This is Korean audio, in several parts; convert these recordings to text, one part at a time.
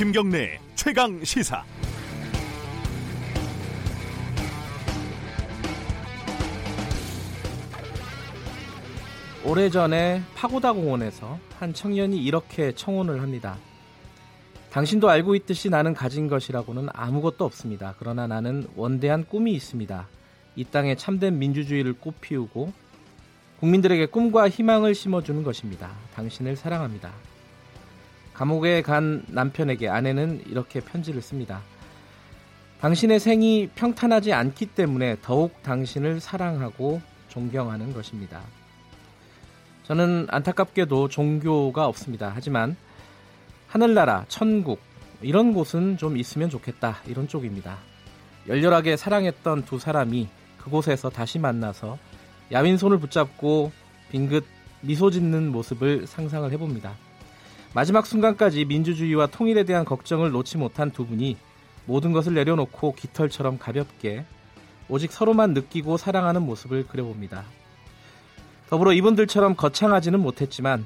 김경래 최강 시사. 오래전에 파고다 공원에서 한 청년이 이렇게 청혼을 합니다. 당신도 알고 있듯이 나는 가진 것이라고는 아무것도 없습니다. 그러나 나는 원대한 꿈이 있습니다. 이 땅에 참된 민주주의를 꽃피우고 국민들에게 꿈과 희망을 심어주는 것입니다. 당신을 사랑합니다. 감옥에 간 남편에게 아내는 이렇게 편지를 씁니다. 당신의 생이 평탄하지 않기 때문에 더욱 당신을 사랑하고 존경하는 것입니다. 저는 안타깝게도 종교가 없습니다. 하지만 하늘나라, 천국 이런 곳은 좀 있으면 좋겠다 이런 쪽입니다. 열렬하게 사랑했던 두 사람이 그곳에서 다시 만나서 야윈 손을 붙잡고 빙긋 미소 짓는 모습을 상상을 해봅니다. 마지막 순간까지 민주주의와 통일에 대한 걱정을 놓지 못한 두 분이 모든 것을 내려놓고 깃털처럼 가볍게 오직 서로만 느끼고 사랑하는 모습을 그려봅니다. 더불어 이분들처럼 거창하지는 못했지만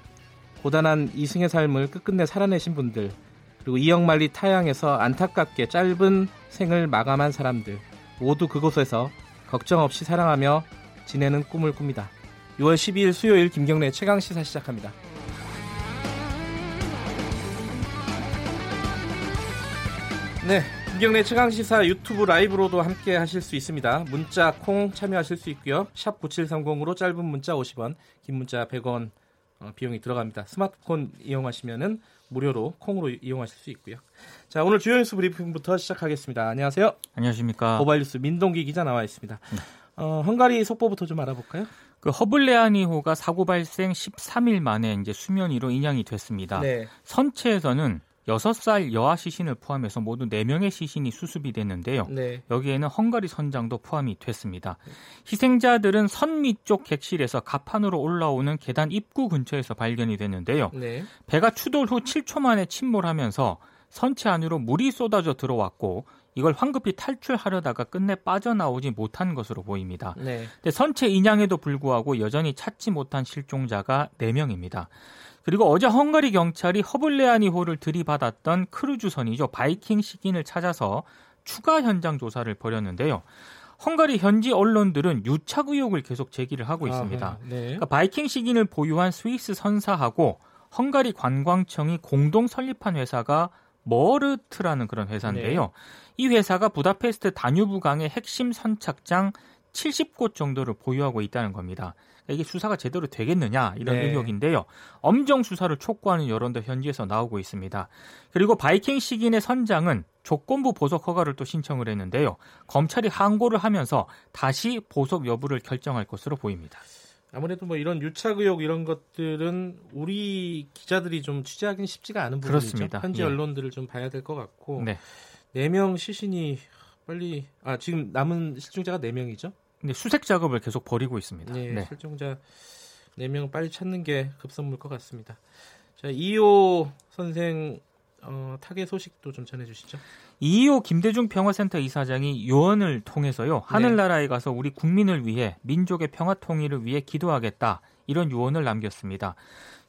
고단한 이승의 삶을 끝끝내 살아내신 분들 그리고 이영만리 타양에서 안타깝게 짧은 생을 마감한 사람들 모두 그곳에서 걱정 없이 사랑하며 지내는 꿈을 꿉니다. 6월 12일 수요일 김경래 최강 시사 시작합니다. 네, 김경래 최강 시사 유튜브 라이브로도 함께 하실 수 있습니다. 문자 콩 참여하실 수 있고요. 샵 9730으로 짧은 문자 50원, 긴 문자 100원 어, 비용이 들어갑니다. 스마트폰 이용하시면은 무료로 콩으로 이용하실 수 있고요. 자, 오늘 주요 뉴스 브리핑부터 시작하겠습니다. 안녕하세요. 안녕하십니까. 모바일 뉴스 민동기 기자 나와 있습니다. 네. 어, 헝가리 속보부터 좀 알아볼까요? 그 허블레아니호가 사고 발생 13일 만에 이제 수면 위로 인양이 됐습니다. 네. 선체에서는 6살 여아 시신을 포함해서 모두 4명의 시신이 수습이 됐는데요. 네. 여기에는 헝가리 선장도 포함이 됐습니다. 희생자들은 선 위쪽 객실에서 갑판으로 올라오는 계단 입구 근처에서 발견이 됐는데요. 네. 배가 추돌 후 7초 만에 침몰하면서 선체 안으로 물이 쏟아져 들어왔고 이걸 황급히 탈출하려다가 끝내 빠져나오지 못한 것으로 보입니다. 네. 선체 인양에도 불구하고 여전히 찾지 못한 실종자가 4명입니다. 그리고 어제 헝가리 경찰이 허블레아니호를 들이받았던 크루즈선이죠. 바이킹 시긴을 찾아서 추가 현장 조사를 벌였는데요. 헝가리 현지 언론들은 유착 의혹을 계속 제기를 하고 있습니다. 아, 네. 그러니까 바이킹 시긴을 보유한 스위스 선사하고 헝가리 관광청이 공동 설립한 회사가 머르트라는 그런 회사인데요. 네. 이 회사가 부다페스트 다뉴브강의 핵심 선착장 70곳 정도를 보유하고 있다는 겁니다. 이게 수사가 제대로 되겠느냐 이런 네. 의혹인데요. 엄정 수사를 촉구하는 여론도 현지에서 나오고 있습니다. 그리고 바이킹 시긴의 선장은 조건부 보석 허가를 또 신청을 했는데요. 검찰이 항고를 하면서 다시 보석 여부를 결정할 것으로 보입니다. 아무래도 뭐 이런 유착 의혹 이런 것들은 우리 기자들이 좀 취재하기는 쉽지가 않은 부분이죠. 그렇습니다. 현지 예. 언론들을 좀 봐야 될 것 같고 네. 4명 시신이 빨리 아 지금 남은 실종자가 4명이죠? 근데 수색 작업을 계속 벌이고 있습니다. 네, 네. 실종자 4명 빨리 찾는 게 급선무일 것 같습니다. 자, 이호 선생 어, 타계 소식도 좀 전해주시죠. 이호 김대중 평화센터 이사장이 요원을 통해서요 하늘나라에 가서 우리 국민을 위해 민족의 평화 통일을 위해 기도하겠다 이런 유언을 남겼습니다.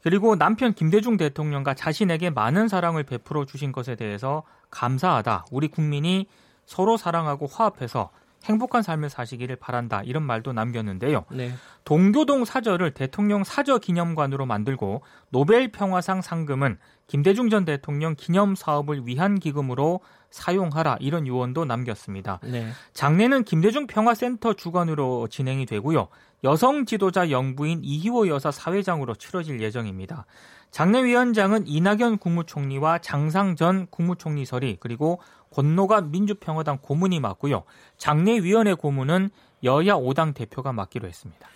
그리고 남편 김대중 대통령과 자신에게 많은 사랑을 베풀어 주신 것에 대해서 감사하다. 우리 국민이 서로 사랑하고 화합해서 행복한 삶을 사시기를 바란다 이런 말도 남겼는데요. 네. 동교동 사저를 대통령 사저 기념관으로 만들고 노벨 평화상 상금은 김대중 전 대통령 기념 사업을 위한 기금으로 사용하라 이런 유언도 남겼습니다. 네. 장례는 김대중 평화센터 주관으로 진행이 되고요. 여성 지도자 영부인 이희호 여사 사회장으로 치러질 예정입니다. 장례위원장은 이낙연 국무총리와 장상 전 국무총리설이 그리고 권노가 민주평화당 고문이 맡고요. 장례위원회 고문은 여야 5당 대표가 맡기로 했습니다.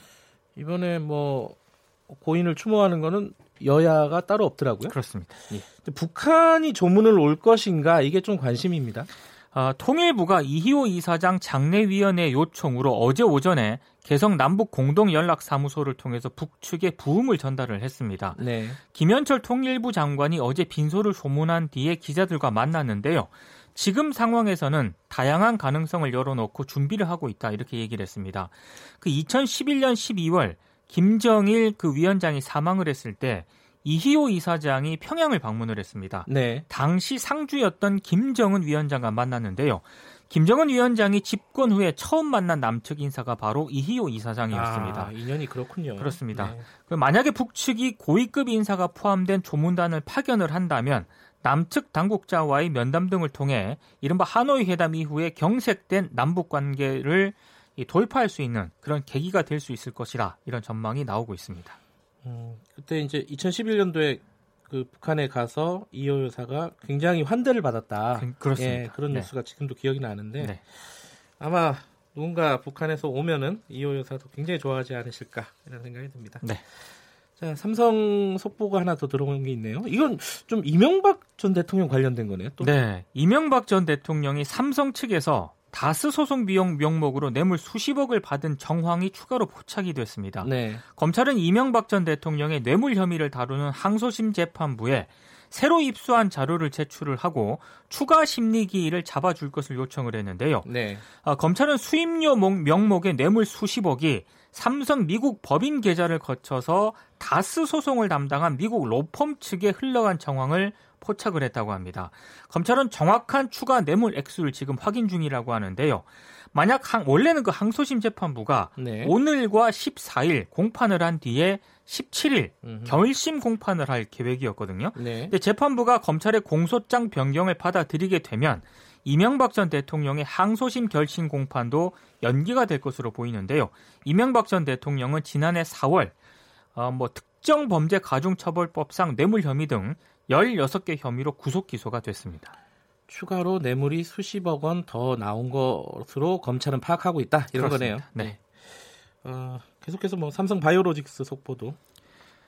이번에 뭐 고인을 추모하는 거는 여야가 따로 없더라고요. 그렇습니다. 예. 북한이 조문을 올 것인가 이게 좀 관심입니다. 아, 통일부가 이희호 이사장 장례위원회 요청으로 어제 오전에 개성 남북 공동 연락 사무소를 통해서 북측에 부음을 전달을 했습니다. 네. 김현철 통일부 장관이 어제 빈소를 소문한 뒤에 기자들과 만났는데요. 지금 상황에서는 다양한 가능성을 열어놓고 준비를 하고 있다 이렇게 얘기를 했습니다. 그 2011년 12월 김정일 그 위원장이 사망을 했을 때 이희호 이사장이 평양을 방문을 했습니다. 네. 당시 상주였던 김정은 위원장과 만났는데요. 김정은 위원장이 집권 후에 처음 만난 남측 인사가 바로 이희호 이사장이었습니다. 아, 인연이 그렇군요. 그렇습니다. 네. 그 만약에 북측이 고위급 인사가 포함된 조문단을 파견을 한다면 남측 당국자와의 면담 등을 통해 이른바 하노이 회담 이후에 경색된 남북 관계를 돌파할 수 있는 그런 계기가 될 수 있을 것이라 이런 전망이 나오고 있습니다. 음, 그때 이제 2011년도에 그 북한에 가서 이호 여사가 굉장히 환대를 받았다. 그, 렇습니다 예, 그런 네. 뉴스가 지금도 기억이 나는데 네. 아마 누군가 북한에서 오면은 이호 여사도 굉장히 좋아하지 않으실까 이런 생각이 듭니다. 네. 자, 삼성 속보가 하나 더 들어온 게 있네요. 이건 좀 이명박 전 대통령 관련된 거네요. 또. 네. 이명박 전 대통령이 삼성 측에서 다스 소송 비용 명목으로 뇌물 수십억을 받은 정황이 추가로 포착이 됐습니다. 네. 검찰은 이명박 전 대통령의 뇌물 혐의를 다루는 항소심 재판부에 새로 입수한 자료를 제출을 하고 추가 심리 기일을 잡아줄 것을 요청을 했는데요. 네. 아, 검찰은 수임료 명목의 뇌물 수십억이 삼성 미국 법인 계좌를 거쳐서 다스 소송을 담당한 미국 로펌 측에 흘러간 정황을 포착을 했다고 합니다. 검찰은 정확한 추가 뇌물 액수를 지금 확인 중이라고 하는데요. 만약 항, 원래는 그 항소심 재판부가 네. 오늘과 14일 공판을 한 뒤에 17일 음흠. 결심 공판을 할 계획이었거든요. 네. 근데 재판부가 검찰의 공소장 변경을 받아들이게 되면 이명박 전 대통령의 항소심 결심 공판도 연기가 될 것으로 보이는데요. 이명박 전 대통령은 지난해 4월 어, 뭐 특정 범죄 가중처벌법상 뇌물 혐의 등 16개 혐의로 구속 기소가 됐습니다. 추가로 뇌물이 수십억 원 더 나온 것으로 검찰은 파악하고 있다 이런 그렇습니다. 거네요. 네. 어, 계속해서 뭐 삼성 바이오로직스 속보도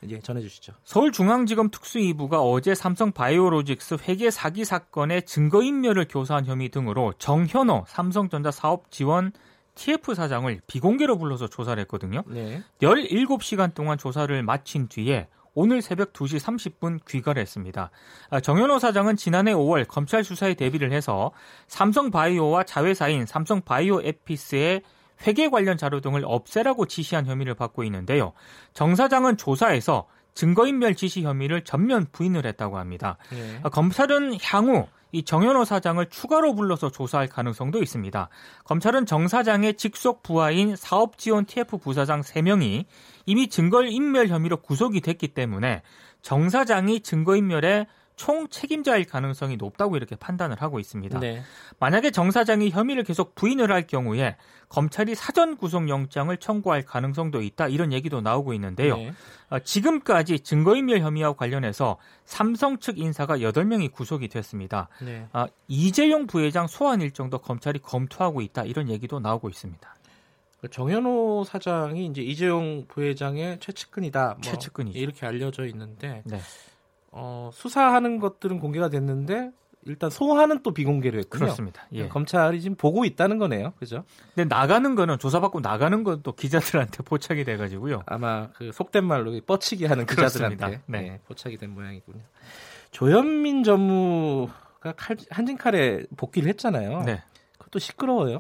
이제 전해주시죠. 서울중앙지검 특수이부가 어제 삼성 바이오로직스 회계 사기 사건의 증거인멸을 교사한 혐의 등으로 정현호 삼성전자 사업 지원 TF 사장을 비공개로 불러서 조사를 했거든요. 네. 17시간 동안 조사를 마친 뒤에 오늘 새벽 2시 30분 귀가를 했습니다. 아, 정현호 사장은 지난해 5월 검찰 수사에 대비를 해서 삼성바이오와 자회사인 삼성바이오 에피스의 회계 관련 자료 등을 없애라고 지시한 혐의를 받고 있는데요. 정 사장은 조사에서 증거인멸 지시 혐의를 전면 부인을 했다고 합니다. 네. 검찰은 향후 이 정현호 사장을 추가로 불러서 조사할 가능성도 있습니다. 검찰은 정 사장의 직속 부하인 사업지원 TF 부사장 3명이 이미 증거인멸 혐의로 구속이 됐기 때문에 정 사장이 증거인멸에 총 책임자일 가능성이 높다고 이렇게 판단을 하고 있습니다. 네. 만약에 정 사장이 혐의를 계속 부인을 할 경우에 검찰이 사전 구속영장을 청구할 가능성도 있다 이런 얘기도 나오고 있는데요. 네. 어, 지금까지 증거인멸 혐의와 관련해서 삼성 측 인사가 8명이 구속이 됐습니다. 네. 어, 이재용 부회장 소환 일정도 검찰이 검토하고 있다 이런 얘기도 나오고 있습니다. 그 정현호 사장이 이제 이재용 부회장의 최측근이다. 뭐 최측근이 이렇게 알려져 있는데 네. 어, 수사하는 것들은 공개가 됐는데 일단 소환은 또 비공개로 했군요. 그렇습니다. 예. 검찰이 지금 보고 있다는 거네요. 그죠? 근데 나가는 거는 조사받고 나가는 건 또 기자들한테 포착이 돼 가지고요. 아마 그 속된 말로 뻗치기 하는 기자들한테 네. 네, 포착이 된 모양이군요. 조현민 전무가 칼, 한진칼에 복귀를 했잖아요. 네. 그것도 시끄러워요.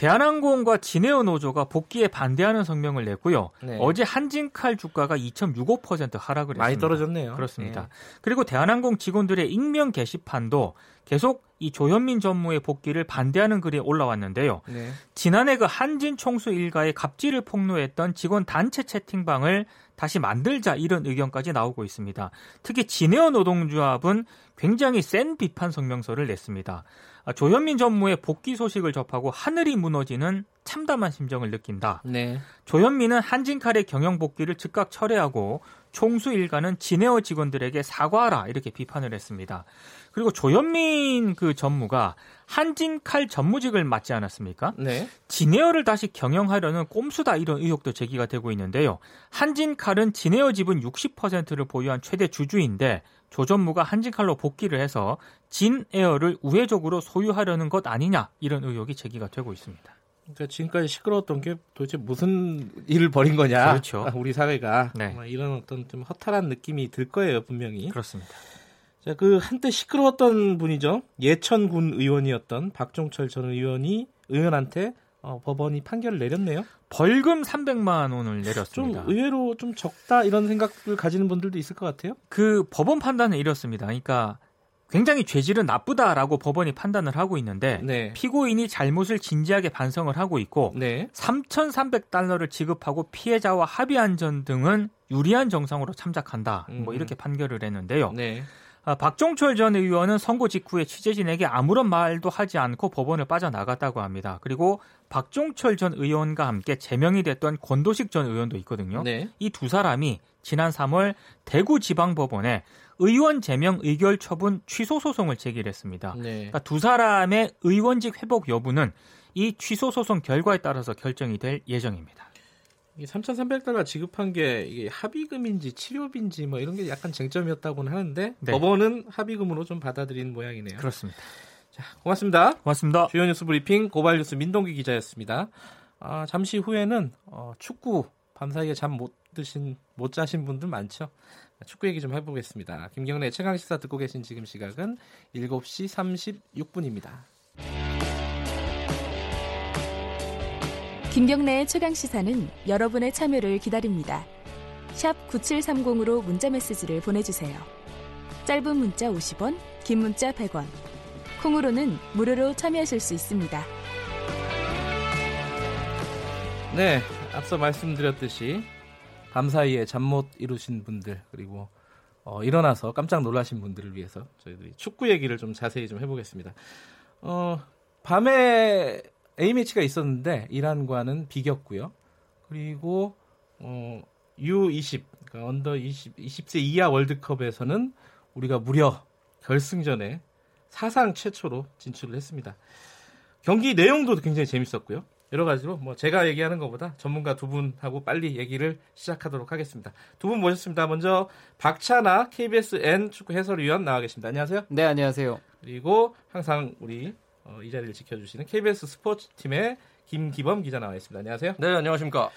대한항공과 진에어 노조가 복귀에 반대하는 성명을 냈고요. 네. 어제 한진칼 주가가 2.65% 하락을 했습니다. 많이 떨어졌네요. 그렇습니다. 네. 그리고 대한항공 직원들의 익명 게시판도 계속 이 조현민 전무의 복귀를 반대하는 글이 올라왔는데요. 네. 지난해 그 한진 총수 일가의 갑질을 폭로했던 직원 단체 채팅방을 다시 만들자 이런 의견까지 나오고 있습니다. 특히 진에어 노동조합은 굉장히 센 비판 성명서를 냈습니다. 아, 조현민 전무의 복귀 소식을 접하고 하늘이 무너지는 참담한 심정을 느낀다. 네. 조현민은 한진칼의 경영 복귀를 즉각 철회하고 총수 일가는 진에어 직원들에게 사과하라 이렇게 비판을 했습니다. 그리고 조현민 그 전무가 한진칼 전무직을 맡지 않았습니까? 네. 진에어를 다시 경영하려는 꼼수다 이런 의혹도 제기가 되고 있는데요. 한진칼은 진에어 지분 60%를 보유한 최대 주주인데 조 전무가 한진칼로 복귀를 해서 진에어를 우회적으로 소유하려는 것 아니냐 이런 의혹이 제기가 되고 있습니다. 그러니까 지금까지 시끄러웠던 게 도대체 무슨 일을 벌인 거냐? 그렇죠. 우리 사회가 네. 이런 어떤 좀 허탈한 느낌이 들 거예요 분명히. 그렇습니다. 자, 그 한때 시끄러웠던 분이죠. 예천군 의원이었던 박종철 전 의원이 의원한테 어, 법원이 판결을 내렸네요. 벌금 300만 원을 내렸습니다. 좀 의외로 좀 적다 이런 생각을 가지는 분들도 있을 것 같아요. 그 법원 판단은 이렇습니다. 그러니까 굉장히 죄질은 나쁘다라고 법원이 판단을 하고 있는데 네. 피고인이 잘못을 진지하게 반성을 하고 있고 네. 3,300달러를 지급하고 피해자와 합의한 점 등은 유리한 정상으로 참작한다. 뭐 음. 뭐 이렇게 판결을 했는데요. 네. 아, 박종철 전 의원은 선고 직후에 취재진에게 아무런 말도 하지 않고 법원을 빠져나갔다고 합니다. 그리고 박종철 전 의원과 함께 제명이 됐던 권도식 전 의원도 있거든요. 네. 이두 사람이 지난 3월 대구지방법원에 의원 제명 의결 처분 취소 소송을 제기했습니다. 네. 그러니까 두 사람의 의원직 회복 여부는 이 취소 소송 결과에 따라서 결정이 될 예정입니다. 이 3,300달러 지급한 게 이게 합의금인지 치료비인지 뭐 이런 게 약간 쟁점이었다고는 하는데 네. 법원은 합의금으로 좀 받아들인 모양이네요. 그렇습니다. 자, 고맙습니다. 고맙습니다. 주요 뉴스 브리핑 고발 뉴스 민동기 기자였습니다. 아, 잠시 후에는 어, 축구 밤사이에 잠 못 드신 못 자신 분들 많죠. 축구 얘기 좀 해보겠습니다. 김경래 최강 시사 듣고 계신 지금 시각은 7시 36분입니다. 김경래의 최강 시사는 여러분의 참여를 기다립니다. 9730으로 문자 메시지를 보내주세요. 짧은 문자 50원, 긴 문자 100원. 콩으로는 무료로 참여하실 수 있습니다. 네, 앞서 말씀드렸듯이 밤 사이에 잠 못 이루신 분들 그리고 어, 일어나서 깜짝 놀라신 분들을 위해서 저희들이 축구 얘기를 좀 자세히 좀 해보겠습니다. 어, 밤에 A매치가 있었는데 이란과는 비겼고요. 그리고 어, U20 그러니까 언더 20, 20세 이하 월드컵에서는 우리가 무려 결승전에 사상 최초로 진출을 했습니다. 경기 내용도 굉장히 재밌었고요. 여러 가지로 뭐 제가 얘기하는 것보다 전문가 두 분하고 빨리 얘기를 시작하도록 하겠습니다. 두 분 모셨습니다. 먼저 박찬아 KBSN 축구 해설위원 나와 계십니다. 안녕하세요. 네, 안녕하세요. 그리고 항상 우리 어, 이 자리를 지켜주시는 KBS 스포츠 팀의 김기범 기자 나와 있습니다. 안녕하세요. 네, 안녕하십니까.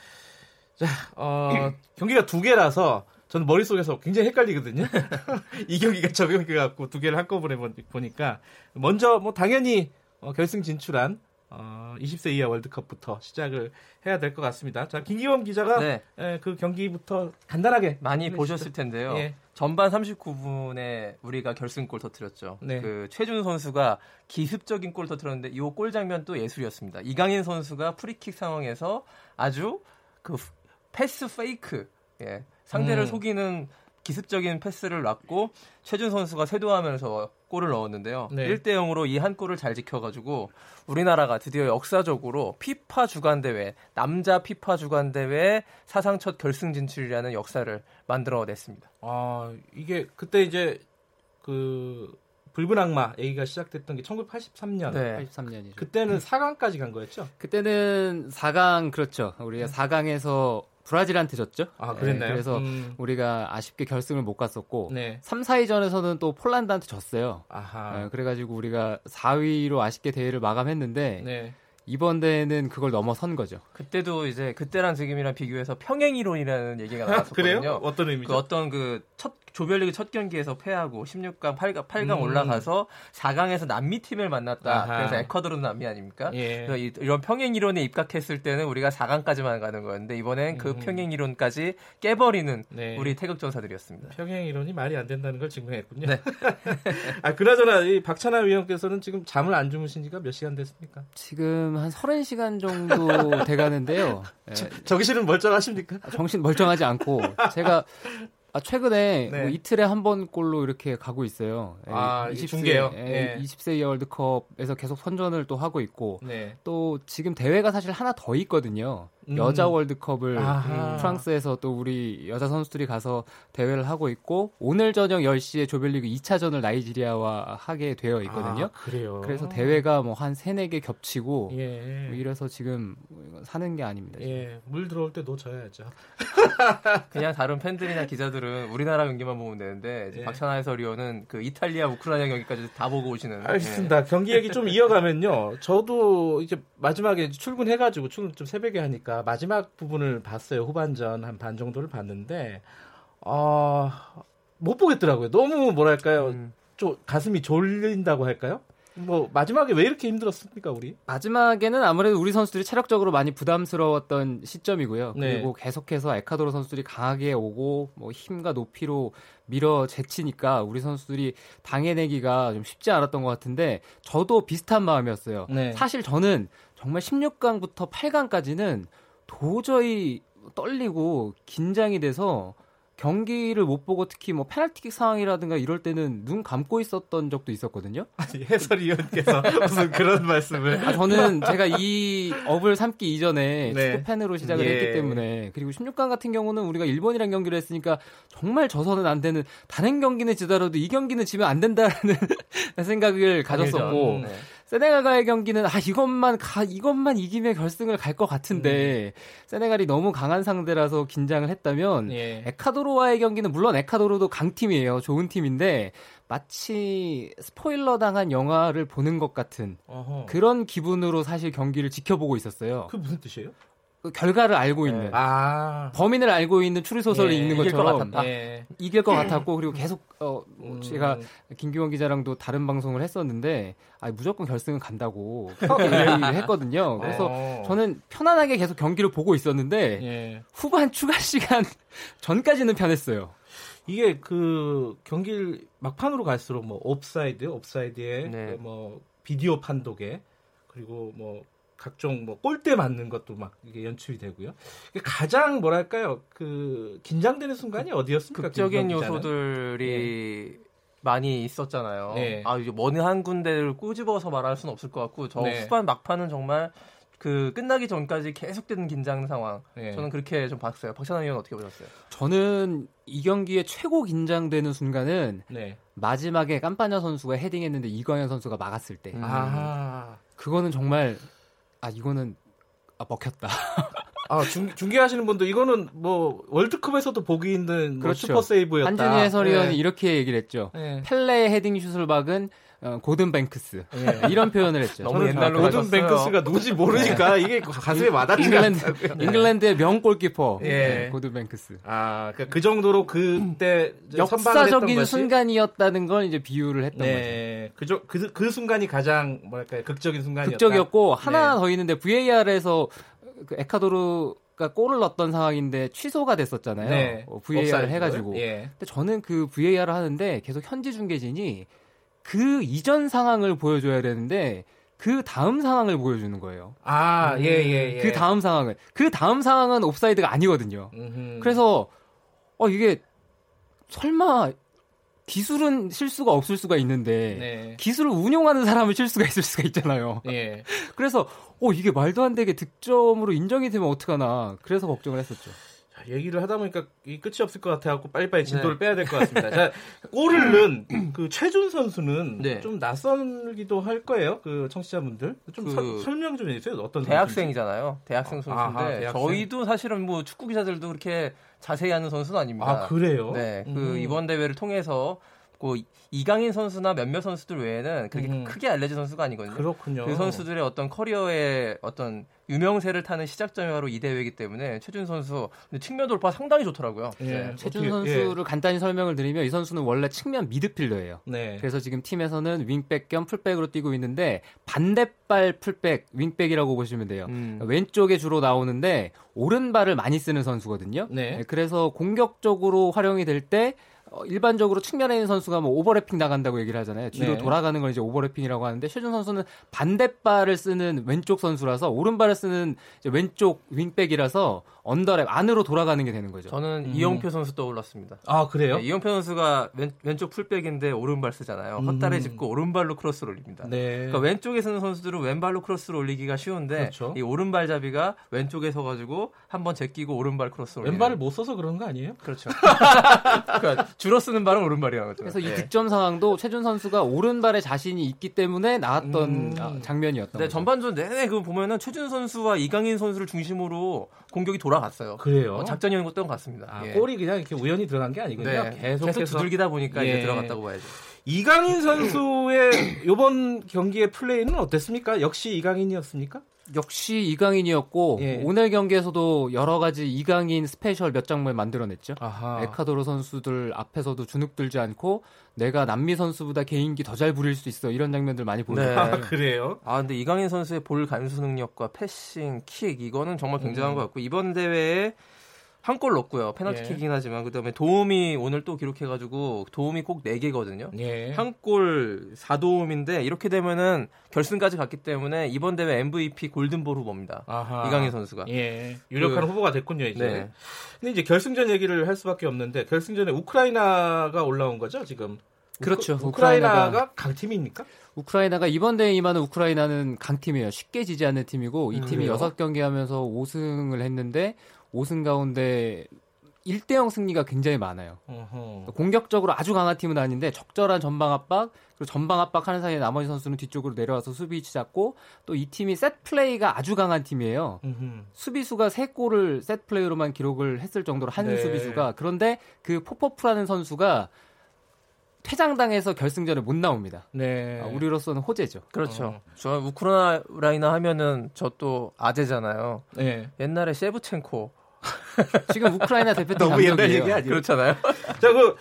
자, 어, 경기가 두 개라서 저는 머릿속에서 굉장히 헷갈리거든요. 이 경기가 저 경기 갖고 두 개를 한꺼번에 보니까 먼저 뭐 당연히 어, 결승 진출한 어, 20세 이하 월드컵부터 시작을 해야 될 것 같습니다. 자, 김기범 기자가 네. 에, 그 경기부터 간단하게 많이 보셨을 텐데요. 예. 전반 39분에 우리가 결승골 터뜨렸죠. 네. 그 최준 선수가 기습적인 골 터뜨렸는데 이 골 장면 도 예술이었습니다. 이강인 선수가 프리킥 상황에서 아주 그 패스 fake 예. 상대를 음. 속이는 기습적인 패스를 놨고 최준 선수가 쇄도하면서 골을 넣었는데요. 네. 1대 0으로 이 한 골을 잘 지켜가지고 우리나라가 드디어 역사적으로 피파 주관 대회 남자 피파 주관 대회 사상 첫 결승 진출이라는 역사를 만들어냈습니다. 아 이게 그때 이제 그 붉은 악마 얘기가 시작됐던 게 1983년. 네. 83년이죠. 그때는 4강까지 간 거였죠? 그때는 4강 그렇죠. 우리가 4강에서 브라질한테 졌죠. 아, 그랬나요? 네, 그래서 음. 우리가 아쉽게 결승을 못 갔었고 네. 3, 4위전에서는 또 폴란드한테 졌어요. 아하. 네, 그래가지고 우리가 4위로 아쉽게 대회를 마감했는데 네. 이번 대회는 그걸 넘어선 거죠. 그때도 이제 그때랑 지금이랑 비교해서 평행 이론이라는 얘기가 나왔었거든요. 그래요? 어떤 의미죠? 그 어떤 그 첫 조별리그 첫 경기에서 패하고 16강, 8강, 8강 음. 올라가서 4강에서 남미 팀을 만났다. 아하. 그래서 에콰도르는 남미 아닙니까? 예. 그래서 이, 런 평행 이론에 입각했을 때는 우리가 4강까지만 가는 거였는데 이번엔 그 음. 평행 이론까지 깨버리는 네. 우리 태극 전사들이었습니다. 평행 이론이 말이 안 된다는 걸 증명했군요. 네. 아 그나저나 이 박찬하 위원께서는 지금 잠을 안 주무신 지가 몇 시간 됐습니까? 지금 한 30시간 정도 돼 가는데요. 네. 정신은 멀쩡하십니까? 정신 멀쩡하지 않고 제가 아, 최근에 네. 뭐 이틀에 한번 골로 이렇게 가고 있어요. 예, 아, 20세, 중계요? 예, 20세 이하 월드컵에서 계속 선전을 또 하고 있고 네. 또 지금 대회가 사실 하나 더 있거든요. 음. 여자 월드컵을 아하. 프랑스에서 또 우리 여자 선수들이 가서 대회를 하고 있고 오늘 저녁 10시에 조별리그 2차전을 나이지리아와 하게 되어 있거든요. 아, 그래요. 그래서 대회가 뭐 한 3, 4개 겹치고 예. 뭐 이래서 지금 사는 게 아닙니다. 예. 물 들어올 때 놓쳐야죠. 그냥 다른 팬들이나 기자들은 우리나라 경기만 보면 되는데 예. 박찬하 해설위원은 그 이탈리아 우크라이나 경기까지 다 보고 오시는 알겠습니다. 예. 경기 얘기 좀 이어가면요. 저도 이제 마지막에 출근해 가지고 출근 좀 새벽에 하니까 보니까 마지막 부분을 봤어요. 후반전 한 반 정도를 봤는데 어, 못 보겠더라고요. 너무 뭐랄까요? 음. 좀 가슴이 졸린다고 할까요? 뭐 마지막에 왜 이렇게 힘들었습니까, 우리? 마지막에는 아무래도 우리 선수들이 체력적으로 많이 부담스러웠던 시점이고요. 네. 그리고 계속해서 에카도르 선수들이 강하게 오고 뭐 힘과 높이로 밀어 제치니까 우리 선수들이 당해내기가 좀 쉽지 않았던 것 같은데 저도 비슷한 마음이었어요. 네. 사실 저는 정말 16강부터 8강까지는 도저히 떨리고 긴장이 돼서 경기를 못 보고 특히 뭐 페널티킥 상황이라든가 이럴 때는 눈 감고 있었던 적도 있었거든요. 아니, 해설위원께서 무슨 그런 말씀을. 아, 저는 제가 이 업을 삼기 이전에 네. 축구 팬으로 시작을 예. 했기 때문에 그리고 16강 같은 경우는 우리가 일본이랑 경기를 했으니까 정말 져서는 안 되는 다른 경기는 지더라도 이 경기는 지면 안 된다라는 생각을 가졌었고 네. 세네갈과의 경기는 아 이것만 가 이것만 이기면 결승을 갈 것 같은데 음. 세네갈이 너무 강한 상대라서 긴장을 했다면 예. 에카도르와의 경기는 물론 에카도르도 강팀이에요. 좋은 팀인데 마치 스포일러 당한 영화를 보는 것 같은 어허. 그런 기분으로 사실 경기를 지켜보고 있었어요. 그 무슨 뜻이에요? 그 결과를 알고 있는 아. 범인을 알고 있는 추리 소설을 예, 읽는 것처럼 것 예. 이길 것 같았고 그리고 계속 어 음. 제가 김기원 기자랑도 다른 방송을 했었는데 아 무조건 결승은 간다고 얘기를 했거든요. 그래서 어. 저는 편안하게 계속 경기를 보고 있었는데 예. 후반 추가 시간 전까지는 편했어요. 이게 그 경기를 막판으로 갈수록 뭐 옵사이드, 옵사이드에 네. 뭐 비디오 판독에 그리고 뭐 각종 뭐 골대 맞는 것도 막 이게 연출이 되고요. 가장 뭐랄까요 그 긴장되는 순간이 어디였습니까? 극적인 요소들이 네. 많이 있었잖아요. 네. 아 이제 어느 한 군데를 꼬집어서 말할 수는 없을 것 같고 저 네. 후반 막판은 정말 그 끝나기 전까지 계속되는 긴장 상황. 네. 저는 그렇게 좀 봤어요. 박찬환 의원 어떻게 보셨어요? 저는 이 경기에 최고 긴장되는 순간은 네. 마지막에 깜빠냐 선수가 헤딩했는데 이광현 선수가 막았을 때. 음. 아. 그거는 정말 아 이거는 아 먹혔다. 아 중, 중계하시는 분도 이거는 뭐 월드컵에서도 보기 힘든 뭐 그렇죠. 슈퍼 세이브였다. 한준희 해설위원이 네. 이렇게 얘기를 했죠. 네. 펠레의 헤딩 슛을 막은 어, 고든 뱅크스 네. 이런 표현을 했죠. 너무 옛날로 고든 뱅크스가 누구지 모르니까 네. 이게 가슴에 와닿지 잉글랜드, 잉글랜드의 명 골키퍼 예. 네, 고든 뱅크스. 아, 그러니까 그 정도로 그때 역사적인 순간이었다는 걸 이제 비유를 했던 네. 거죠. 그, 그, 그 순간이 가장 뭐랄까 극적인 순간이었다. 극적이었고 하나 네. 더 있는데 VAR에서 그 에콰도르 가 골을 넣었던 상황인데 취소가 됐었잖아요. 네. 어, VAR을 해가지고. 예. 근데 저는 그 VAR을 하는데 계속 현지 중계진이 그 이전 상황을 보여줘야 되는데 그 다음 상황을 보여주는 거예요. 아, 예, 예, 예. 그 다음 상황을. 그 다음 상황은 옵사이드가 아니거든요. 음흠. 그래서, 어, 이게, 설마, 기술은 실수가 없을 수가 있는데, 네. 기술을 운용하는 사람은 실수가 있을 수가 있잖아요. 예. 그래서, 어, 이게 말도 안 되게 득점으로 인정이 되면 어떡하나. 그래서 걱정을 했었죠. 얘기를 하다 보니까 이 끝이 없을 것 같아갖고 빨리빨리 진도를 네. 빼야 될 것 같습니다. 자, 골을 넣은 그 최준 선수는 네. 좀 낯설기도 할 거예요. 그 청취자분들 좀 그 서, 설명 좀 해주세요. 어떤 대학생이잖아요. 대학생 선수인데 아하, 대학생. 저희도 사실은 뭐 축구 기자들도 그렇게 자세히 하는 선수는 아닙니다. 아 그래요? 네, 그 음. 이번 대회를 통해서 그 이강인 선수나 몇몇 선수들 외에는 그렇게 음. 크게 알려진 선수가 아니거든요. 그렇군요. 그 선수들의 어떤 커리어의 어떤 유명세를 타는 시작점이 바로 이 대회이기 때문에 최준 선수 측면 돌파 상당히 좋더라고요. 예. 네. 최준 선수를 예. 간단히 설명을 드리면 이 선수는 원래 측면 미드필더예요. 네. 그래서 지금 팀에서는 윙백 겸 풀백으로 뛰고 있는데 반대발 풀백 윙백이라고 보시면 돼요. 음. 왼쪽에 주로 나오는데 오른발을 많이 쓰는 선수거든요. 네. 네 그래서 공격적으로 활용이 될때 어, 일반적으로 측면에 있는 선수가 뭐 오버래핑 나간다고 얘기를 하잖아요. 뒤로 네. 돌아가는 걸 이제 오버래핑이라고 하는데 최준 선수는 반대발을 쓰는 왼쪽 선수라서 오른발을 쓰는 왼쪽 윙백이라서 underlap 안으로 돌아가는 게 되는 거죠. 저는 음. 이영표 선수 떠올랐습니다. 아 그래요? 네, 이영표 선수가 왼, 쪽 풀백인데 오른발 쓰잖아요. 음. 헛다리 짚고 오른발로 크로스를 올립니다. 네. 그러니까 왼쪽에 서는 선수들은 왼발로 크로스를 올리기가 쉬운데 그렇죠. 이 오른발잡이가 왼쪽에 서가지고 한번 제끼고 오른발 크로스를 왼발을 못 써서 그런 거 아니에요? 그렇죠. 그러니까 주로 쓰는 발은 오른발이라는 거죠. 그래서 이 네. 득점 상황도 최준 선수가 오른발에 자신이 있기 때문에 나왔던 음. 아, 장면이었던 네, 거죠. 전반전 내내 그 보면은 최준 선수와 이강인 선수를 중심으로 공격이 돌아갔어요. 그래요? 어, 작전이었던 것 같습니다. 아, 예. 골이 그냥 이렇게 우연히 들어간 게 아니군요. 네, 계속해서 두들기다 보니까 예. 이제 들어갔다고 봐야죠. 이강인 선수의 이번 경기의 플레이는 어땠습니까? 역시 이강인이었습니까? 역시 이강인이었고 예. 오늘 경기에서도 여러 가지 이강인 special 몇 장면 만들어냈죠. 아하. 에콰도르 선수들 앞에서도 주눅 들지 않고 내가 남미 선수보다 개인기 더 잘 부릴 수 있어 이런 장면들 많이 보는 네. 아, 그래요? 아 근데 이강인 선수의 볼 감수 능력과 패싱, 킥 이거는 정말 굉장한 음. 것 같고 이번 대회에 한 골 넣었고요. 페널티킥이긴 예. 하지만 그다음에 도움이 오늘 또 기록해가지고 도움이 꼭 4개거든요. 예. 한골 4도움인데 이렇게 되면은 결승까지 갔기 때문에 이번 대회 MVP 골든볼 후보입니다. 아하. 이강인 선수가. 예. 유력한 그, 후보가 됐군요 이제. 네. 근데 이제 결승전 얘기를 할 수밖에 없는데 결승전에 우크라이나가 올라온 거죠 지금. 그렇죠. 우크, 라이나가 강팀입니까? 우크라이나가 이번 대회에 임하는 우크라이나는 강팀이에요. 쉽게 지지 않는 팀이고 이 팀이 음, 6경기 하면서 5승을 했는데 5승 가운데 1대0 승리가 굉장히 많아요. 어허. 공격적으로 아주 강한 팀은 아닌데 적절한 전방 압박 그리고 전방 압박하는 사이에 나머지 선수는 뒤쪽으로 내려와서 수비 위치 잡고 또 이 팀이 세트 플레이가 아주 강한 팀이에요. 으흠. 수비수가 3골을 세트 플레이로만 기록을 했을 정도로 한 네. 수비수가 그런데 그 포포프라는 선수가 퇴장당해서 결승전에 못 나옵니다. 네. 아, 우리로서는 호재죠. 그렇죠. 어. 저 우크라이나 하면은 저 또 아재잖아요. 네. 옛날에 세브첸코 지금 우크라이나 대표팀 너무 옛날 얘기 아니에요? 그렇잖아요. 자, 그,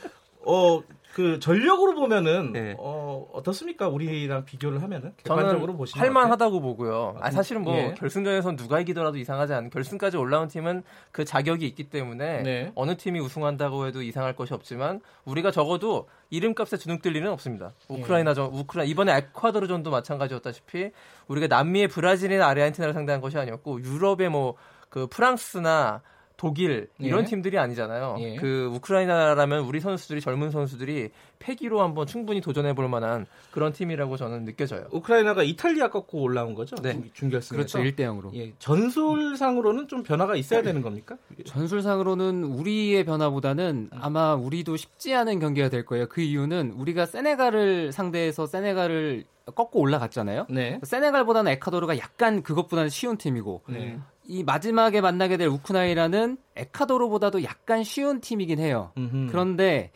어, 그 전력으로 보면은 네. 어, 어떻습니까? 우리랑 비교를 하면은 객관적으로 보시면 할만하다고 보고요. 아, 사실은 뭐 예. 결승전에선 누가 이기더라도 이상하지 않은 결승까지 올라온 팀은 그 자격이 있기 때문에 네. 어느 팀이 우승한다고 해도 이상할 것이 없지만 우리가 적어도 이름값에 주눅들 일은 없습니다. 우크라이나전, 우크라 이번에 에콰도르전도 마찬가지였다시피 우리가 남미의 브라질이나 아르헨티나를 상대한 것이 아니었고 유럽의 뭐 그 프랑스나 독일 이런 예. 팀들이 아니잖아요. 예. 그 우크라이나라면 우리 선수들이 젊은 선수들이 패기로 한번 충분히 도전해 볼 만한 그런 팀이라고 저는 느껴져요. 우크라이나가 이탈리아 꺾고 올라온 거죠? 네. 준결승에서. 그렇죠. 1대 0으로. 예. 전술상으로는 좀 변화가 있어야 되는 겁니까? 전술상으로는 우리의 변화보다는 아마 우리도 쉽지 않은 경기가 될 거예요. 그 이유는 우리가 세네갈을 상대해서 세네갈을 꺾고 올라갔잖아요. 네. 세네갈보다는 에콰도르가 약간 그것보다는 쉬운 팀이고 네. 이 마지막에 만나게 될 우크라이나는 에콰도르보다도 약간 쉬운 팀이긴 해요. 음흠. 그런데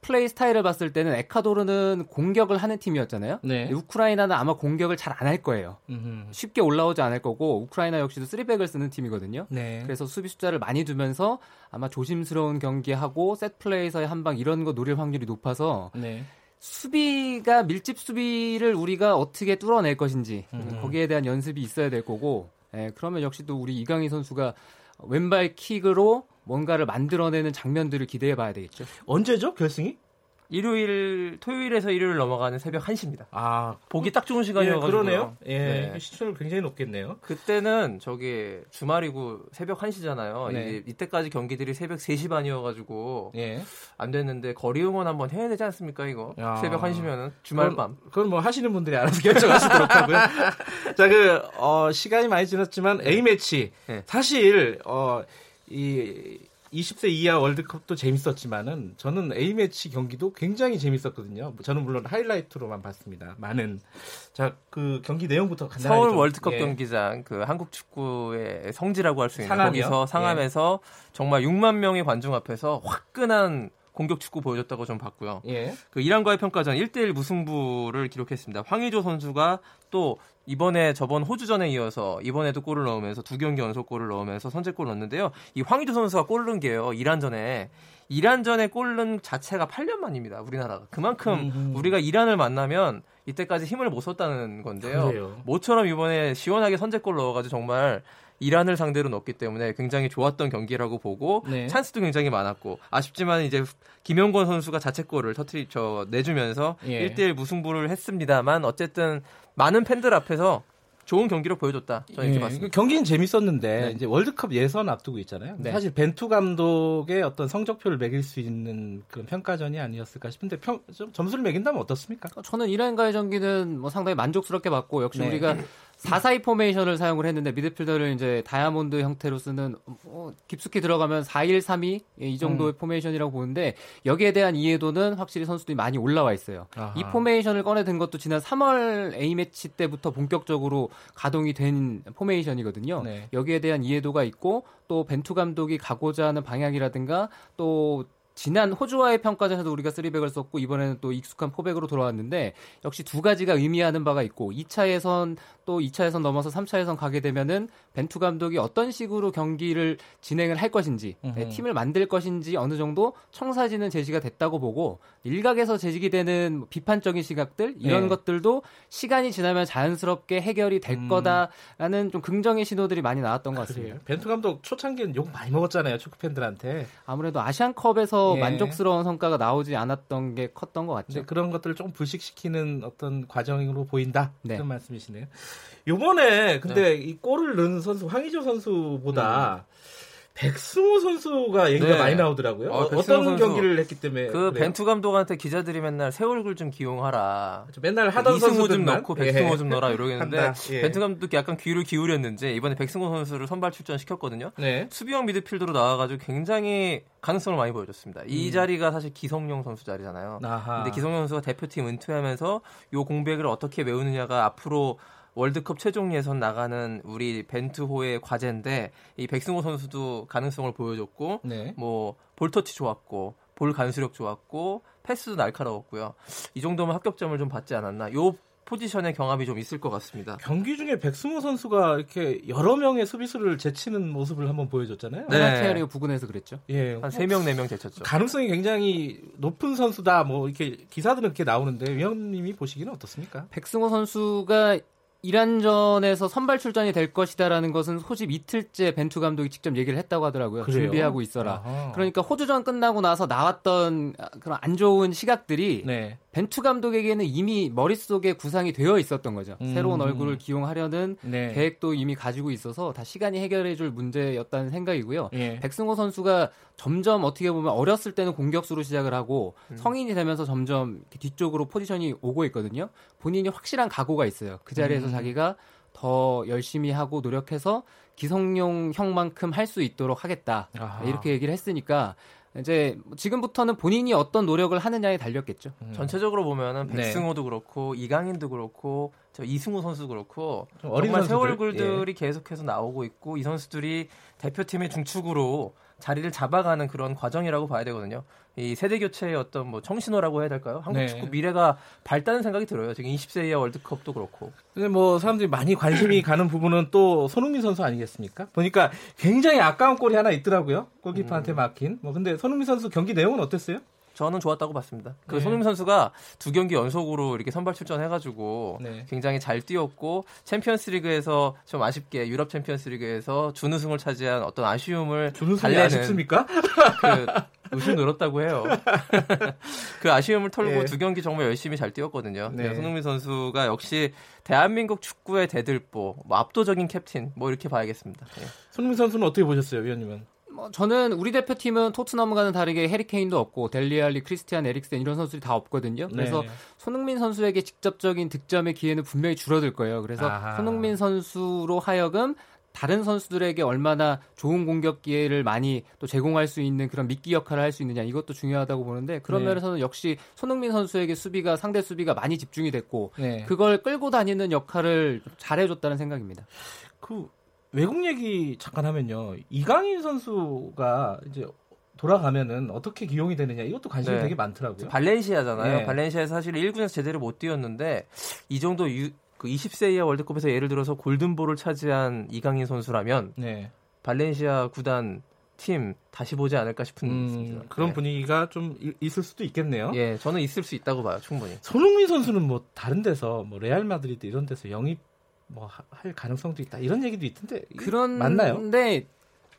플레이 스타일을 봤을 때는 에콰도르는 공격을 하는 팀이었잖아요. 네. 우크라이나는 아마 공격을 잘 안 할 거예요. 음흠. 쉽게 올라오지 않을 거고 우크라이나 역시도 3백을 쓰는 팀이거든요. 네. 그래서 수비 숫자를 많이 두면서 아마 조심스러운 경기하고 셋 플레이에서의 한방 이런 거 노릴 확률이 높아서 네. 수비가 밀집 수비를 우리가 어떻게 뚫어낼 것인지 음. 거기에 대한 연습이 있어야 될 거고 예, 그러면 역시 또 우리 이강인 선수가 왼발 킥으로 뭔가를 만들어내는 장면들을 기대해 봐야 되겠죠. 언제죠? 결승이? 일요일 토요일에서 일요일 넘어가는 새벽 1시입니다. 아, 보기 딱 좋은 시간이어가지고. 예, 그러네요. 예, 네. 시청률 굉장히 높겠네요. 그때는 저기 주말이고 새벽 1시잖아요. 네. 이, 때까지 경기들이 새벽 3시 반이어가지고 예. 안 됐는데 거리 응원 한번 해야 되지 않습니까 이거? 야. 새벽 1시면은 주말 그건, 밤. 그건 뭐 하시는 분들이 알아서 결정하시도록 하고요. 자, 그 어, 시간이 많이 지났지만 A 매치 네. 사실 어, 이 20세 이하 월드컵도 재밌었지만은 저는 A 매치 경기도 굉장히 재밌었거든요. 저는 물론 하이라이트로만 봤습니다. 많은 자 그 경기 내용부터 간단하게 서울 좀, 월드컵 예. 경기장 그 한국 축구의 성지라고 할 수 있는 상암이요? 거기서 상암에서 예. 정말 6만 명의 관중 앞에서 화끈한 공격 축구 보여줬다고 좀 봤고요. 예. 그 이란과의 평가전 1대1 무승부를 기록했습니다. 황의조 선수가 또 이번에 저번 호주전에 이어서 이번에도 골을 넣으면서 두 경기 연속 골을 넣으면서 선제골을 넣었는데요. 이 황의조 선수가 골 넣은 게요. 이란전에 이란전에 골 넣은 자체가 8년 만입니다. 우리나라가. 그만큼 음흠. 우리가 이란을 만나면 이때까지 힘을 못 썼다는 건데요. 그래요. 모처럼 이번에 시원하게 선제골 넣어가지고 정말 이란을 상대로 넣었기 때문에 굉장히 좋았던 경기라고 보고 네. 찬스도 굉장히 많았고 아쉽지만 이제 김영권 선수가 자책골을 터트리 저 내주면서 예. 1대1 무승부를 했습니다만 어쨌든 많은 팬들 앞에서 좋은 경기를 보여줬다. 저는 이렇게 예, 봤습니다. 경기는 재밌었는데 네. 이제 월드컵 예선 앞두고 있잖아요. 네. 사실 벤투 감독의 어떤 성적표를 매길 수 있는 그런 평가전이 아니었을까 싶은데 평, 좀 점수를 매긴다면 어떻습니까? 저는 이란과의 경기는 뭐 상당히 만족스럽게 봤고 역시 네. 우리가 4-4-2 포메이션을 사용을 했는데 미드필더를 이제 다이아몬드 형태로 쓰는 어, 깊숙이 들어가면 4-1-3-2 이 정도의 음. 포메이션이라고 보는데 여기에 대한 이해도는 확실히 선수들이 많이 올라와 있어요. 아하. 이 포메이션을 꺼내든 것도 지난 3월 A매치 때부터 본격적으로 가동이 된 포메이션이거든요. 네. 여기에 대한 이해도가 있고 또 벤투 감독이 가고자 하는 방향이라든가 또 지난 호주와의 평가전에서도 우리가 3백을 썼고 이번에는 또 익숙한 포백으로 돌아왔는데 역시 두 가지가 의미하는 바가 있고 2차 예선 또 2차 예선 넘어서 3차 예선 가게 되면은 벤투 감독이 어떤 식으로 경기를 진행을 할 것인지 네, 팀을 만들 것인지 어느 정도 청사진은 제시가 됐다고 보고 일각에서 제기되는 뭐 비판적인 시각들 이런 네. 것들도 시간이 지나면 자연스럽게 해결이 될 음. 거다라는 좀 긍정의 신호들이 많이 나왔던 것 같습니다. 그래요. 벤투 감독 초창기엔 욕 많이 먹었잖아요 축구 팬들한테. 아무래도 아시안컵에서 예. 만족스러운 성과가 나오지 않았던 게 컸던 것 같죠. 그런 것들을 좀 불식시키는 어떤 과정으로 보인다 네. 그런 말씀이시네요. 요번에 근데 네. 이 골을 넣은 선수 황희조 선수보다 음. 백승호 선수가 얘기가 네. 많이 나오더라고요. 어, 떤 경기를 했기 때문에 그 그래요? 벤투 감독한테 기자들이 맨날 새 얼굴 좀 기용하라. 맨날 하던 이승호 좀 넣고 백승호 예. 좀 넣어라 이러겠는데 예. 벤투 감독이 약간 귀를 기울였는지 이번에 백승호 선수를 선발 출전 시켰거든요. 네. 수비형 미드필더로 나와가지고 굉장히 가능성을 많이 보여줬습니다. 이 음. 자리가 사실 기성용 선수 자리잖아요. 아하. 근데 기성용 선수가 대표팀 은퇴하면서 요 공백을 어떻게 메우느냐가 앞으로 월드컵 최종 예선 나가는 우리 벤투호의 과제인데 이 백승호 선수도 가능성을 보여줬고 네. 뭐 볼터치 좋았고 볼 간수력 좋았고 패스도 날카로웠고요. 이 정도면 합격점을 좀 받지 않았나. 요 포지션의 경험이 좀 있을 것 같습니다. 경기 중에 백승호 선수가 이렇게 여러 명의 수비수를 제치는 모습을 한번 보여줬잖아요. 네. 페나티아리오 부근에서 그랬죠. 예. 한 3명, 4명 제쳤죠. 가능성이 굉장히 높은 선수다. 뭐 이렇게 기사들은 이렇게 나오는데 위원님이 보시기는 어떻습니까? 백승호 선수가 이란전에서 선발 출전이 될 것이다라는 것은 소집 이틀째 벤투 감독이 직접 얘기를 했다고 하더라고요. 그래요? 준비하고 있어라. 아하. 그러니까 호주전 끝나고 나서 나왔던 그런 안 좋은 시각들이 네. 벤투 감독에게는 이미 머릿속에 구상이 되어 있었던 거죠. 음. 새로운 얼굴을 기용하려는 네. 계획도 이미 가지고 있어서 다 시간이 해결해 줄 문제였다는 생각이고요. 예. 백승호 선수가 점점 어떻게 보면 어렸을 때는 공격수로 시작을 하고 음. 성인이 되면서 점점 뒤쪽으로 포지션이 오고 있거든요. 본인이 확실한 각오가 있어요. 그 자리에서 음. 자기가 더 열심히 하고 노력해서 기성용 형만큼 할 수 있도록 하겠다. 아하. 이렇게 얘기를 했으니까 이제 지금부터는 본인이 어떤 노력을 하느냐에 달렸겠죠. 음. 전체적으로 보면은 네. 백승호도 네. 그렇고 이강인도 그렇고 저 이승우 선수도 그렇고 정말 새 얼굴들이 예. 계속해서 나오고 있고 이 선수들이 대표팀의 중축으로 자리를 잡아가는 그런 과정이라고 봐야 되거든요. 이 세대 교체의 어떤 뭐 청신호라고 해야 될까요? 한국 네. 축구 미래가 밝다는 생각이 들어요. 지금 20세 이하 월드컵도 그렇고. 근데 뭐 사람들이 많이 관심이 가는 부분은 또 손흥민 선수 아니겠습니까? 보니까 굉장히 아까운 골이 하나 있더라고요. 골키퍼한테 음. 막힌. 뭐 근데 손흥민 선수 경기 내용은 어땠어요? 저는 좋았다고 봤습니다. 그 네. 손흥민 선수가 두 경기 연속으로 이렇게 선발 출전해가지고 네. 굉장히 잘 뛰었고 챔피언스리그에서 좀 아쉽게 유럽 챔피언스리그에서 준우승을 차지한 어떤 아쉬움을 달래는 아쉽습니까? 그 우승 늘었다고 해요. 그 아쉬움을 털고 네. 두 경기 정말 열심히 잘 뛰었거든요. 네. 손흥민 선수가 역시 대한민국 축구의 대들보, 뭐 압도적인 캡틴, 뭐 이렇게 봐야겠습니다. 네. 손흥민 선수는 어떻게 보셨어요, 위원님은? 뭐 저는 우리 대표팀은 토트넘과는 다르게 해리케인도 없고 델리알리, 크리스티안 에릭센 이런 선수들이 다 없거든요. 그래서 네. 손흥민 선수에게 직접적인 득점의 기회는 분명히 줄어들 거예요. 그래서 아하. 손흥민 선수로 하여금 다른 선수들에게 얼마나 좋은 공격 기회를 많이 또 제공할 수 있는 그런 미끼 역할을 할 수 있느냐 이것도 중요하다고 보는데 그런 네. 면에서는 역시 손흥민 선수에게 수비가 상대 수비가 많이 집중이 됐고 네. 그걸 끌고 다니는 역할을 잘해줬다는 생각입니다. 그 외국 얘기 잠깐 하면요. 이강인 선수가 이제 돌아가면은 어떻게 기용이 되느냐 이것도 관심이 네. 되게 많더라고요. 발렌시아잖아요. 네. 발렌시아에서 사실 1군에서 제대로 못 뛰었는데 이 정도 유, 그 20세 이하 월드컵에서 예를 들어서 골든볼을 차지한 이강인 선수라면 네. 발렌시아 구단 팀 다시 보지 않을까 싶은 음, 그런 네. 분위기가 좀 있을 수도 있겠네요. 예, 저는 있을 수 있다고 봐요, 충분히. 손흥민 선수는 뭐 다른 데서 뭐 레알 마드리드 이런 데서 영입 뭐 할 가능성도 있다 이런 얘기도 있던데 그런 맞나요? 근데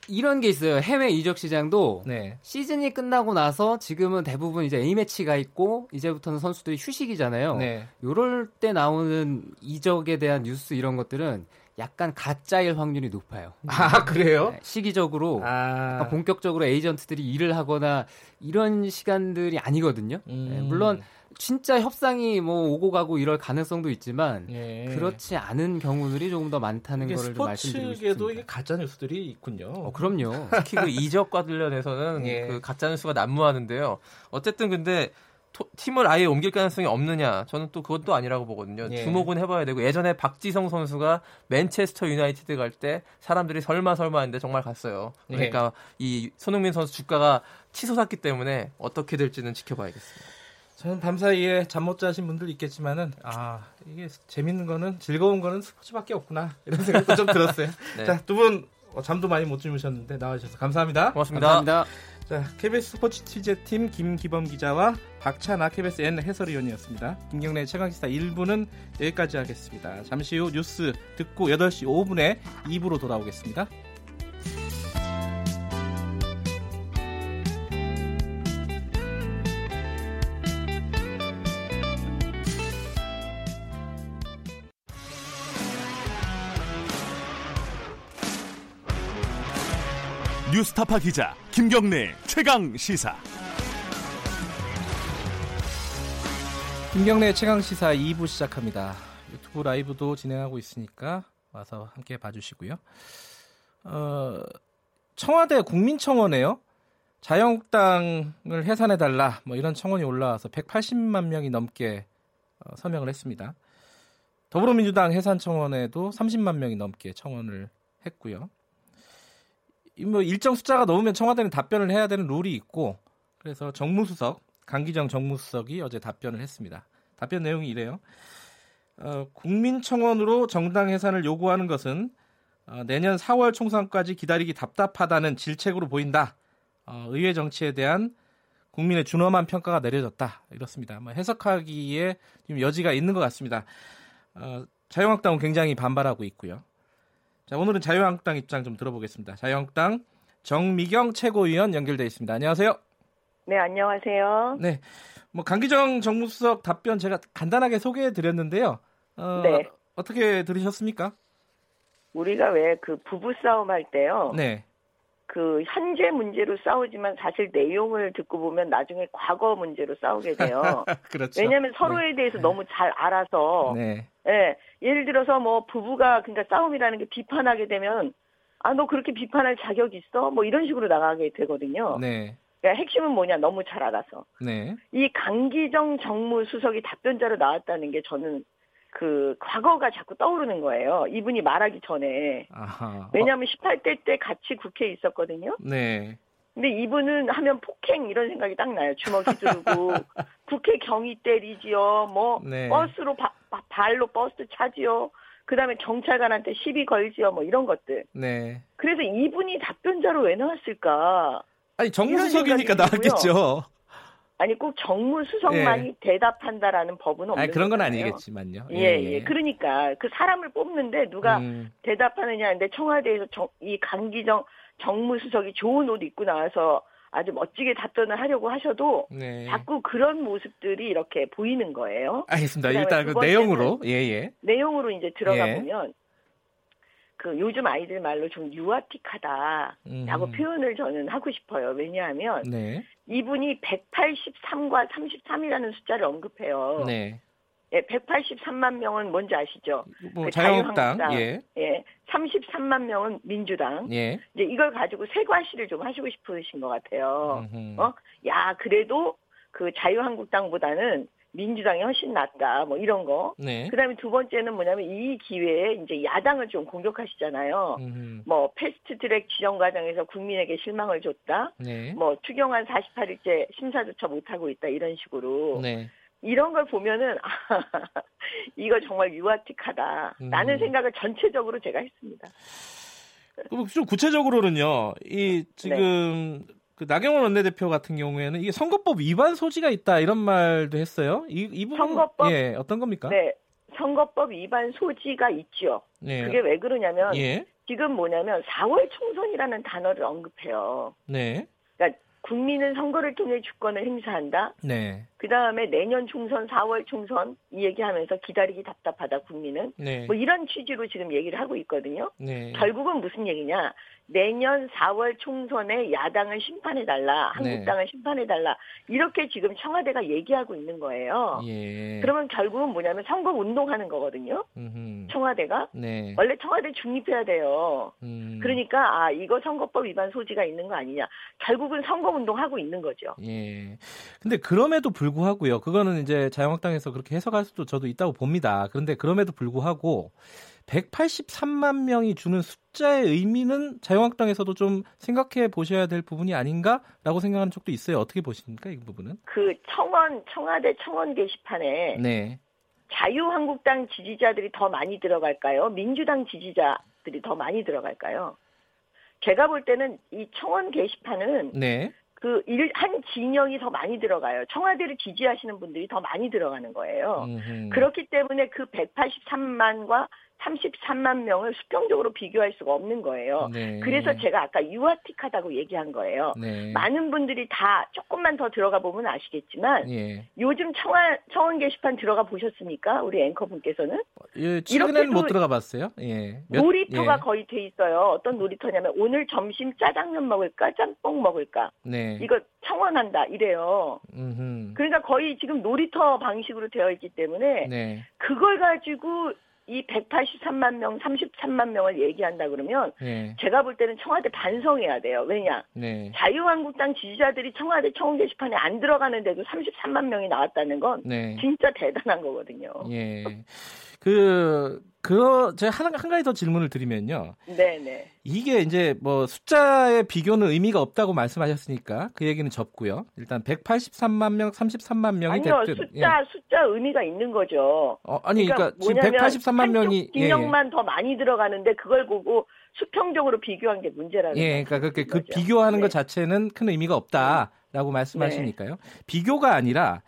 이런 게 있어요. 해외 이적 시장도 네. 시즌이 끝나고 나서 지금은 대부분 이제 A 매치가 있고 이제부터는 선수들이 휴식이잖아요. 네. 요럴 때 나오는 이적에 대한 뉴스 이런 것들은 약간 가짜일 확률이 높아요. 아 그래요? 네, 시기적으로 아... 본격적으로 에이전트들이 일을 하거나 이런 시간들이 아니거든요. 음... 네, 물론 진짜 협상이 뭐 오고 가고 이럴 가능성도 있지만 예. 그렇지 않은 경우들이 조금 더 많다는 거를 좀 말씀드리고 싶습니다. 이게 가짜 뉴스들이 있군요. 어, 그럼요. 특히 그 이적 관련해서는 예. 그 가짜 뉴스가 난무하는데요. 어쨌든 근데 토, 팀을 아예 옮길 가능성이 없느냐? 저는 또 그것도 아니라고 보거든요. 예. 주목은 해봐야 되고 예전에 박지성 선수가 맨체스터 유나이티드 갈 때 사람들이 설마 설마 했는데 정말 갔어요. 그러니까 예. 이 손흥민 선수 주가가 치솟았기 때문에 어떻게 될지는 지켜봐야겠습니다. 저는 밤 사이에 잠 못 자신 분들 있겠지만은 아 이게 재밌는 거는 즐거운 거는 스포츠밖에 없구나 이런 생각도 좀 들었어요. 네. 자두 분 어, 잠도 많이 못 주무셨는데 나와주셔서 감사합니다. 고맙습니다. 감사합니다. 자 KBS 스포츠 취재팀 김기범 기자와 박찬아 KBS N 해설위원이었습니다. 김경래 최강시사 1부는 여기까지 하겠습니다. 잠시 후 뉴스 듣고 8시 5분에 2부로 돌아오겠습니다. 뉴스타파 기자 김경래 최강 시사. 김경래 최강 시사 2부 시작합니다. 유튜브 라이브도 진행하고 있으니까 와서 함께 봐주시고요. 어, 청와대 국민청원에요. 자유한국당을 해산해 달라 뭐 이런 청원이 올라와서 180만 명이 넘게 어, 서명을 했습니다. 더불어민주당 해산 청원에도 30만 명이 넘게 청원을 했고요. 뭐 일정 숫자가 넘으면 청와대는 답변을 해야 되는 룰이 있고 그래서 정무수석 강기정 정무수석이 어제 답변을 했습니다. 답변 내용이 이래요. 어, 국민청원으로 정당 해산을 요구하는 것은 어, 내년 4월 총선까지 기다리기 답답하다는 질책으로 보인다. 어, 의회 정치에 대한 국민의 준엄한 평가가 내려졌다. 이렇습니다. 뭐 해석하기에 좀 여지가 있는 것 같습니다. 어, 자유한국당은 굉장히 반발하고 있고요. 자, 오늘은 자유한국당 입장 좀 들어보겠습니다. 자유한국당 정미경 최고위원 연결돼 있습니다. 안녕하세요. 네, 안녕하세요. 네. 뭐 강기정 정무수석 답변 제가 간단하게 소개해 드렸는데요. 어, 네. 어떻게 들으셨습니까? 우리가 왜 그 부부 싸움 할 때요. 네. 그 현재 문제로 싸우지만 사실 내용을 듣고 보면 나중에 과거 문제로 싸우게 돼요. 그렇죠. 왜냐하면 서로에 네. 대해서 너무 잘 알아서 네. 예, 예를 들어서 뭐 부부가 그러니까 싸움이라는 게 비판하게 되면 아 너 그렇게 비판할 자격 있어? 뭐 이런 식으로 나가게 되거든요. 네. 그러니까 핵심은 뭐냐 너무 잘 알아서. 네. 이 강기정 정무수석이 답변자로 나왔다는 게 저는 그 과거가 자꾸 떠오르는 거예요. 이분이 말하기 전에. 아하. 왜냐하면 18대 때 같이 국회에 있었거든요. 네. 근데 이분은 하면 폭행 이런 생각이 딱 나요. 주먹 휘두르고 국회 경위 때리지요. 뭐 네. 버스로 바, 바, 발로 버스 차지요. 그다음에 경찰관한테 시비 걸지요. 뭐 이런 것들. 네. 그래서 이분이 답변자로 왜 나왔을까? 아니 정무수석이니까 나왔겠죠. 아니 꼭 정무수석만이 예. 대답한다라는 법은 없는 아니, 그런 건 아니겠지만요. 예, 예, 예. 그러니까 그 사람을 뽑는데 누가 음. 대답하느냐 근데 청와대에서 정, 이 강기정 정무수석이 좋은 옷 입고 나와서 아주 멋지게 답변을 하려고 하셔도 네. 자꾸 그런 모습들이 이렇게 보이는 거예요. 알겠습니다. 일단 그 내용으로 예, 예. 내용으로 이제 들어가 예. 보면 그 요즘 아이들 말로 좀 유아틱하다라고 음. 표현을 저는 하고 싶어요. 왜냐하면 네. 이분이 183과 33이라는 숫자를 언급해요. 네. 예, 183만 명은 뭔지 아시죠? 뭐 그 자유한국당, 자유한국당, 예. 예, 33만 명은 민주당. 예. 이제 이걸 가지고 세과시를 좀 하시고 싶으신 것 같아요. 음흠. 어, 야 그래도 그 자유한국당보다는 민주당이 훨씬 낫다 뭐 이런 거. 네. 그다음에 두 번째는 뭐냐면 이 기회에 이제 야당을 좀 공격하시잖아요. 음흠. 뭐 패스트트랙 지정 과정에서 국민에게 실망을 줬다. 네. 뭐 추경안 48일째 심사조차 못 하고 있다 이런 식으로. 네. 이런 걸 보면은 아, 이거 정말 유아틱하다. 라는 음. 생각을 전체적으로 제가 했습니다. 좀 구체적으로는요. 이 지금 네. 그 나경원 원내대표 같은 경우에는 이게 선거법 위반 소지가 있다 이런 말도 했어요. 이, 이 부분 선거법 예 어떤 겁니까? 네, 선거법 위반 소지가 있죠. 네. 그게 왜 그러냐면 예. 지금 뭐냐면 4월 총선이라는 단어를 언급해요. 네. 그러니까 국민은 선거를 통해 주권을 행사한다. 네. 그 다음에 내년 총선, 4월 총선 이 얘기하면서 기다리기 답답하다 국민은. 네. 뭐 이런 취지로 지금 얘기를 하고 있거든요. 네. 결국은 무슨 얘기냐? 내년 4월 총선에 야당을 심판해 달라, 네. 한국당을 네. 심판해 달라 이렇게 지금 청와대가 얘기하고 있는 거예요. 예. 그러면 결국은 뭐냐면 선거 운동하는 거거든요. 음흠. 청와대가 네. 원래 청와대 중립해야 돼요. 음. 그러니까 아 이거 선거법 위반 소지가 있는 거 아니냐. 결국은 선거 운동하고 있는 거죠. 예. 근데 그럼에도 불구하고 불구하고요. 그거는 이제 자유한국당에서 그렇게 해석할 수도 저도 있다고 봅니다. 그런데 그럼에도 불구하고 183만 명이 주는 숫자의 의미는 자유한국당에서도 좀 생각해 보셔야 될 부분이 아닌가라고 생각하는 쪽도 있어요. 어떻게 보십니까 이 부분은? 그 청원 청와대 청원 게시판에 네. 자유한국당 지지자들이 더 많이 들어갈까요? 민주당 지지자들이 더 많이 들어갈까요? 제가 볼 때는 이 청원 게시판은 네. 그 일 한 진영이 더 많이 들어가요. 청와대를 지지하시는 분들이 더 많이 들어가는 거예요. 음흠. 그렇기 때문에 그 183만과 33만 명을 수평적으로 비교할 수가 없는 거예요. 네. 그래서 제가 아까 유아틱하다고 얘기한 거예요. 네. 많은 분들이 다 조금만 더 들어가 보면 아시겠지만 예. 요즘 청원, 청원 게시판 들어가 보셨습니까? 우리 앵커분께서는? 예, 최근에는 못 들어가 봤어요. 예. 몇, 놀이터가 예. 거의 돼 있어요. 어떤 놀이터냐면 오늘 점심 짜장면 먹을까 짬뽕 먹을까 네. 이거 청원한다 이래요. 음흠. 그러니까 거의 지금 놀이터 방식으로 되어 있기 때문에 네. 그걸 가지고 이 183만 명, 33만 명을 얘기한다 그러면 네. 제가 볼 때는 청와대 반성해야 돼요. 왜냐? 네. 자유한국당 지지자들이 청와대 청원 게시판에 안 들어가는데도 33만 명이 나왔다는 건 네. 진짜 대단한 거거든요. 예. 그, 그, 제가 한, 한 가지 더 질문을 드리면요. 네네. 이게 이제 뭐 숫자의 비교는 의미가 없다고 말씀하셨으니까 그 얘기는 접고요. 일단 183만 명, 33만 명이 아니요, 됐든. 숫자, 예. 숫자 의미가 있는 거죠. 어, 아니, 그러니까, 그러니까 지금 183만 명이. 진영만 예. 더 많이 들어가는데 그걸 보고 수평적으로 비교한 게 문제라는 예, 그러니까 그렇게 그 비교하는 네. 것 자체는 큰 의미가 없다라고 말씀하시니까요. 네. 비교가 아니라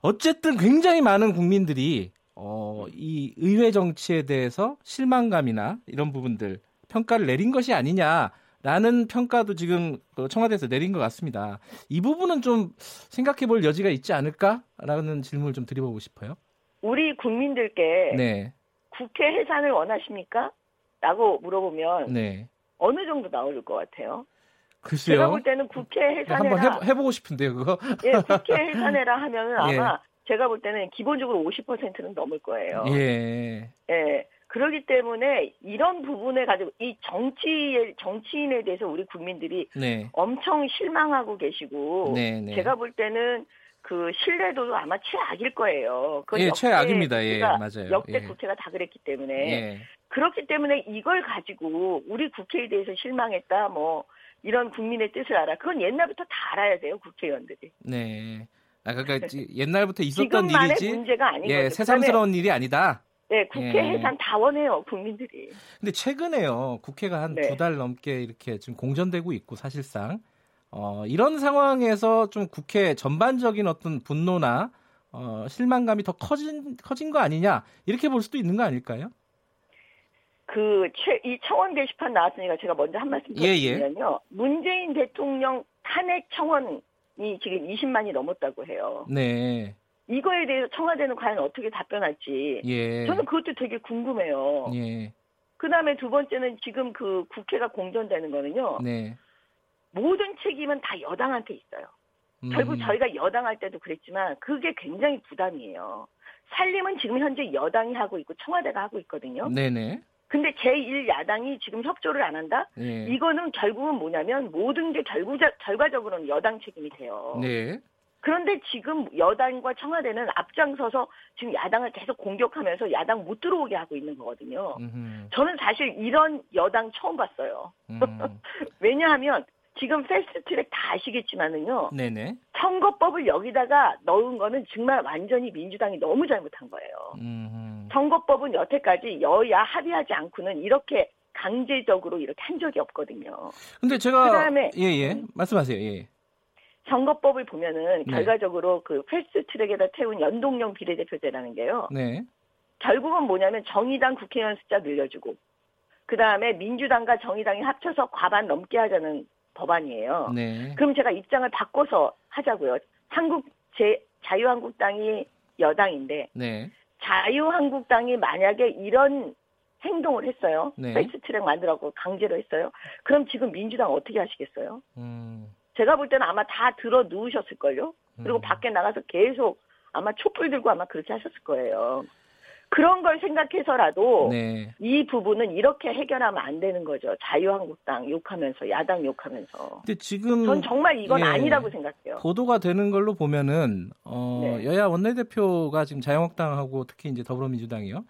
어쨌든 굉장히 많은 국민들이 어, 이 의회 정치에 대해서 실망감이나 이런 부분들 평가를 내린 것이 아니냐라는 평가도 지금 그 청와대에서 내린 것 같습니다. 이 부분은 좀 생각해 볼 여지가 있지 않을까라는 질문을 좀 드려보고 싶어요. 우리 국민들께 네. 국회 해산을 원하십니까? 라고 물어보면 네. 어느 정도 나올 것 같아요? 글쎄요. 제가 볼 때는 국회 해산해라. 한번 해, 보 고 싶은데요, 그거. 예, 국회 해산해라 하면은 아마 제가 볼 때는 기본적으로 50%는 넘을 거예요. 예. 예. 그렇기 때문에 이런 부분에 가지고 이 정치 정치인에 대해서 우리 국민들이 네. 엄청 실망하고 계시고 네, 네. 제가 볼 때는 그 신뢰도도 아마 최악일 거예요. 예, 최악입니다. 예, 맞아요. 역대 예. 국회가 다 그랬기 때문에 예. 그렇기 때문에 이걸 가지고 우리 국회에 대해서 실망했다 뭐 이런 국민의 뜻을 알아. 그건 옛날부터 다 알아야 돼요 국회의원들이. 네. 아, 그러니까 옛날부터 있었던 일이지. 문제가 아닌 예, 새삼스러운 일이 아니다. 네, 국회 예. 해산 다 원해요, 국민들이. 근데 최근에요, 국회가 한 두달 네. 넘게 이렇게 지금 공전되고 있고, 사실상. 어, 이런 상황에서 좀 국회 전반적인 어떤 분노나 어, 실망감이 더 커진, 커진 거 아니냐, 이렇게 볼 수도 있는 거 아닐까요? 그, 최, 이 청원 게시판 나왔으니까 제가 먼저 한 말씀 드리면요. 예, 예. 문재인 대통령 탄핵 청원 이 지금 20만이 넘었다고 해요. 네. 이거에 대해서 청와대는 과연 어떻게 답변할지 예. 저는 그것도 되게 궁금해요. 예. 그 다음에 두 번째는 지금 그 국회가 공전되는 거는요. 네. 모든 책임은 다 여당한테 있어요. 음. 결국 저희가 여당할 때도 그랬지만 그게 굉장히 부담이에요. 살림은 지금 현재 여당이 하고 있고 청와대가 하고 있거든요. 네네. 근데 제1야당이 지금 협조를 안 한다? 네. 이거는 결국은 뭐냐면 모든 게 결국, 결과적으로는 여당 책임이 돼요. 네. 그런데 지금 여당과 청와대는 앞장서서 지금 야당을 계속 공격하면서 야당 못 들어오게 하고 있는 거거든요. 음흠. 저는 사실 이런 여당 처음 봤어요. 음. 왜냐하면 지금 패스트트랙 다 아시겠지만은요. 네네. 선거법을 여기다가 넣은 거는 정말 완전히 민주당이 너무 잘못한 거예요. 음흠. 선거법은 여태까지 여야 합의하지 않고는 이렇게 강제적으로 이렇게 한 적이 없거든요. 근데 제가 그다음에 예예 예. 말씀하세요. 예. 선거법을 보면은 네. 결과적으로 그 패스트트랙에다 태운 연동형 비례대표제라는 게요. 네. 결국은 뭐냐면 정의당 국회의원 숫자 늘려주고 그 다음에 민주당과 정의당이 합쳐서 과반 넘게 하자는 법안이에요. 네. 그럼 제가 입장을 바꿔서 하자고요. 한국 제 자유한국당이 여당인데 네. 자유한국당이 만약에 이런 행동을 했어요. 네. 패스트트랙 만들라고 강제로 했어요. 그럼 지금 민주당 어떻게 하시겠어요? 음. 제가 볼 때는 아마 다 들어 누우셨을걸요. 그리고 음. 밖에 나가서 계속 아마 촛불 들고 아마 그렇게 하셨을 거예요. 그런 걸 생각해서라도 네. 이 부분은 이렇게 해결하면 안 되는 거죠. 자유한국당 욕하면서 야당 욕하면서. 근데 지금 전 정말 이건 예, 아니라고 생각해요. 보도가 되는 걸로 보면은 어, 네. 여야 원내대표가 지금 자유한국당하고 특히 이제 더불어민주당이요.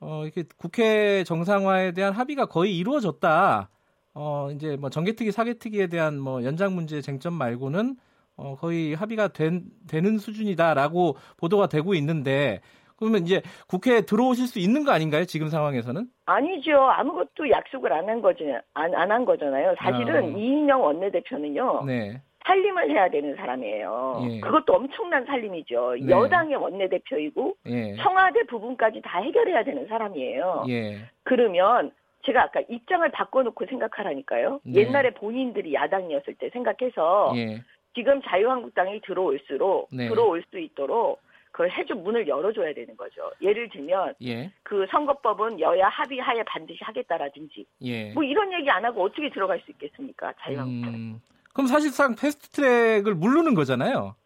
어, 이렇게 국회 정상화에 대한 합의가 거의 이루어졌다. 어, 이제 뭐 정개특위 사개특위에 대한 뭐 연장 문제 쟁점 말고는 어, 거의 합의가 된, 되는 수준이다라고 보도가 되고 있는데 그러면 이제 국회에 들어오실 수 있는 거 아닌가요? 지금 상황에서는? 아니죠. 아무것도 약속을 안 한 거지, 안, 안한 거잖아요. 사실은 어. 이인영 원내대표는요. 네. 살림을 해야 되는 사람이에요. 예. 그것도 엄청난 살림이죠. 네. 여당의 원내대표이고 예. 청와대 부분까지 다 해결해야 되는 사람이에요. 예. 그러면 제가 아까 입장을 바꿔놓고 생각하라니까요. 네. 옛날에 본인들이 야당이었을 때 생각해서 예. 지금 자유한국당이 들어올수록 네. 들어올 수 있도록 그걸 해줘 문을 열어줘야 되는 거죠. 예를 들면 예. 그 선거법은 여야 합의하에 반드시 하겠다라든지 예. 뭐 이런 얘기 안 하고 어떻게 들어갈 수 있겠습니까? 자유한국당. 음, 그럼 사실상 패스트트랙을 물르는 거잖아요.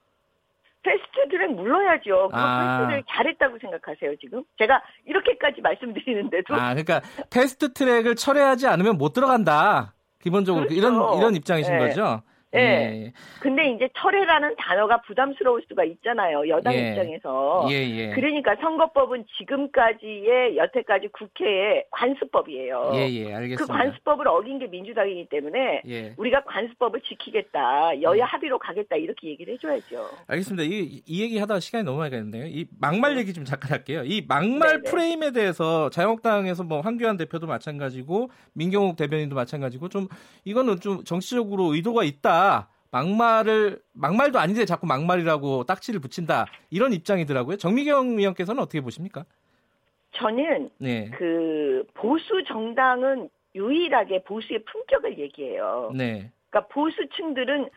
패스트트랙 물러야죠. 그 아. 패스트트랙 잘했다고 생각하세요 지금? 제가 이렇게까지 말씀드리는데도. 아 그러니까 패스트트랙을 철회하지 않으면 못 들어간다. 기본적으로 그렇죠. 이런 이런 입장이신 네. 거죠. 예. 예. 근데 이제 철회라는 단어가 부담스러울 수가 있잖아요. 여당 예. 입장에서. 예, 예. 그러니까 선거법은 지금까지의 여태까지 국회의 관습법이에요. 예, 예, 알겠습니다. 그 관습법을 어긴 게 민주당이기 때문에 예. 우리가 관습법을 지키겠다. 여야 예. 합의로 가겠다. 이렇게 얘기를 해 줘야죠. 알겠습니다. 이, 이 얘기 하다가 시간이 너무 많이 가는데요. 이 막말 네. 얘기 좀 잠깐 할게요. 이 막말 네네. 프레임에 대해서 자유한국당에서 뭐 황교안 대표도 마찬가지고 민경욱 대변인도 마찬가지고 좀 이거는 좀 정치적으로 의도가 있다. 막말을 막말도 아닌데 자꾸 막말이라고 딱지를 붙인다 이런 입장이더라고요. 정미경 위원께서는 어떻게 보십니까? 저는 네. 그 보수 정당은 유일하게 보수의 품격을 얘기해요. 네. 그러니까 보수층들은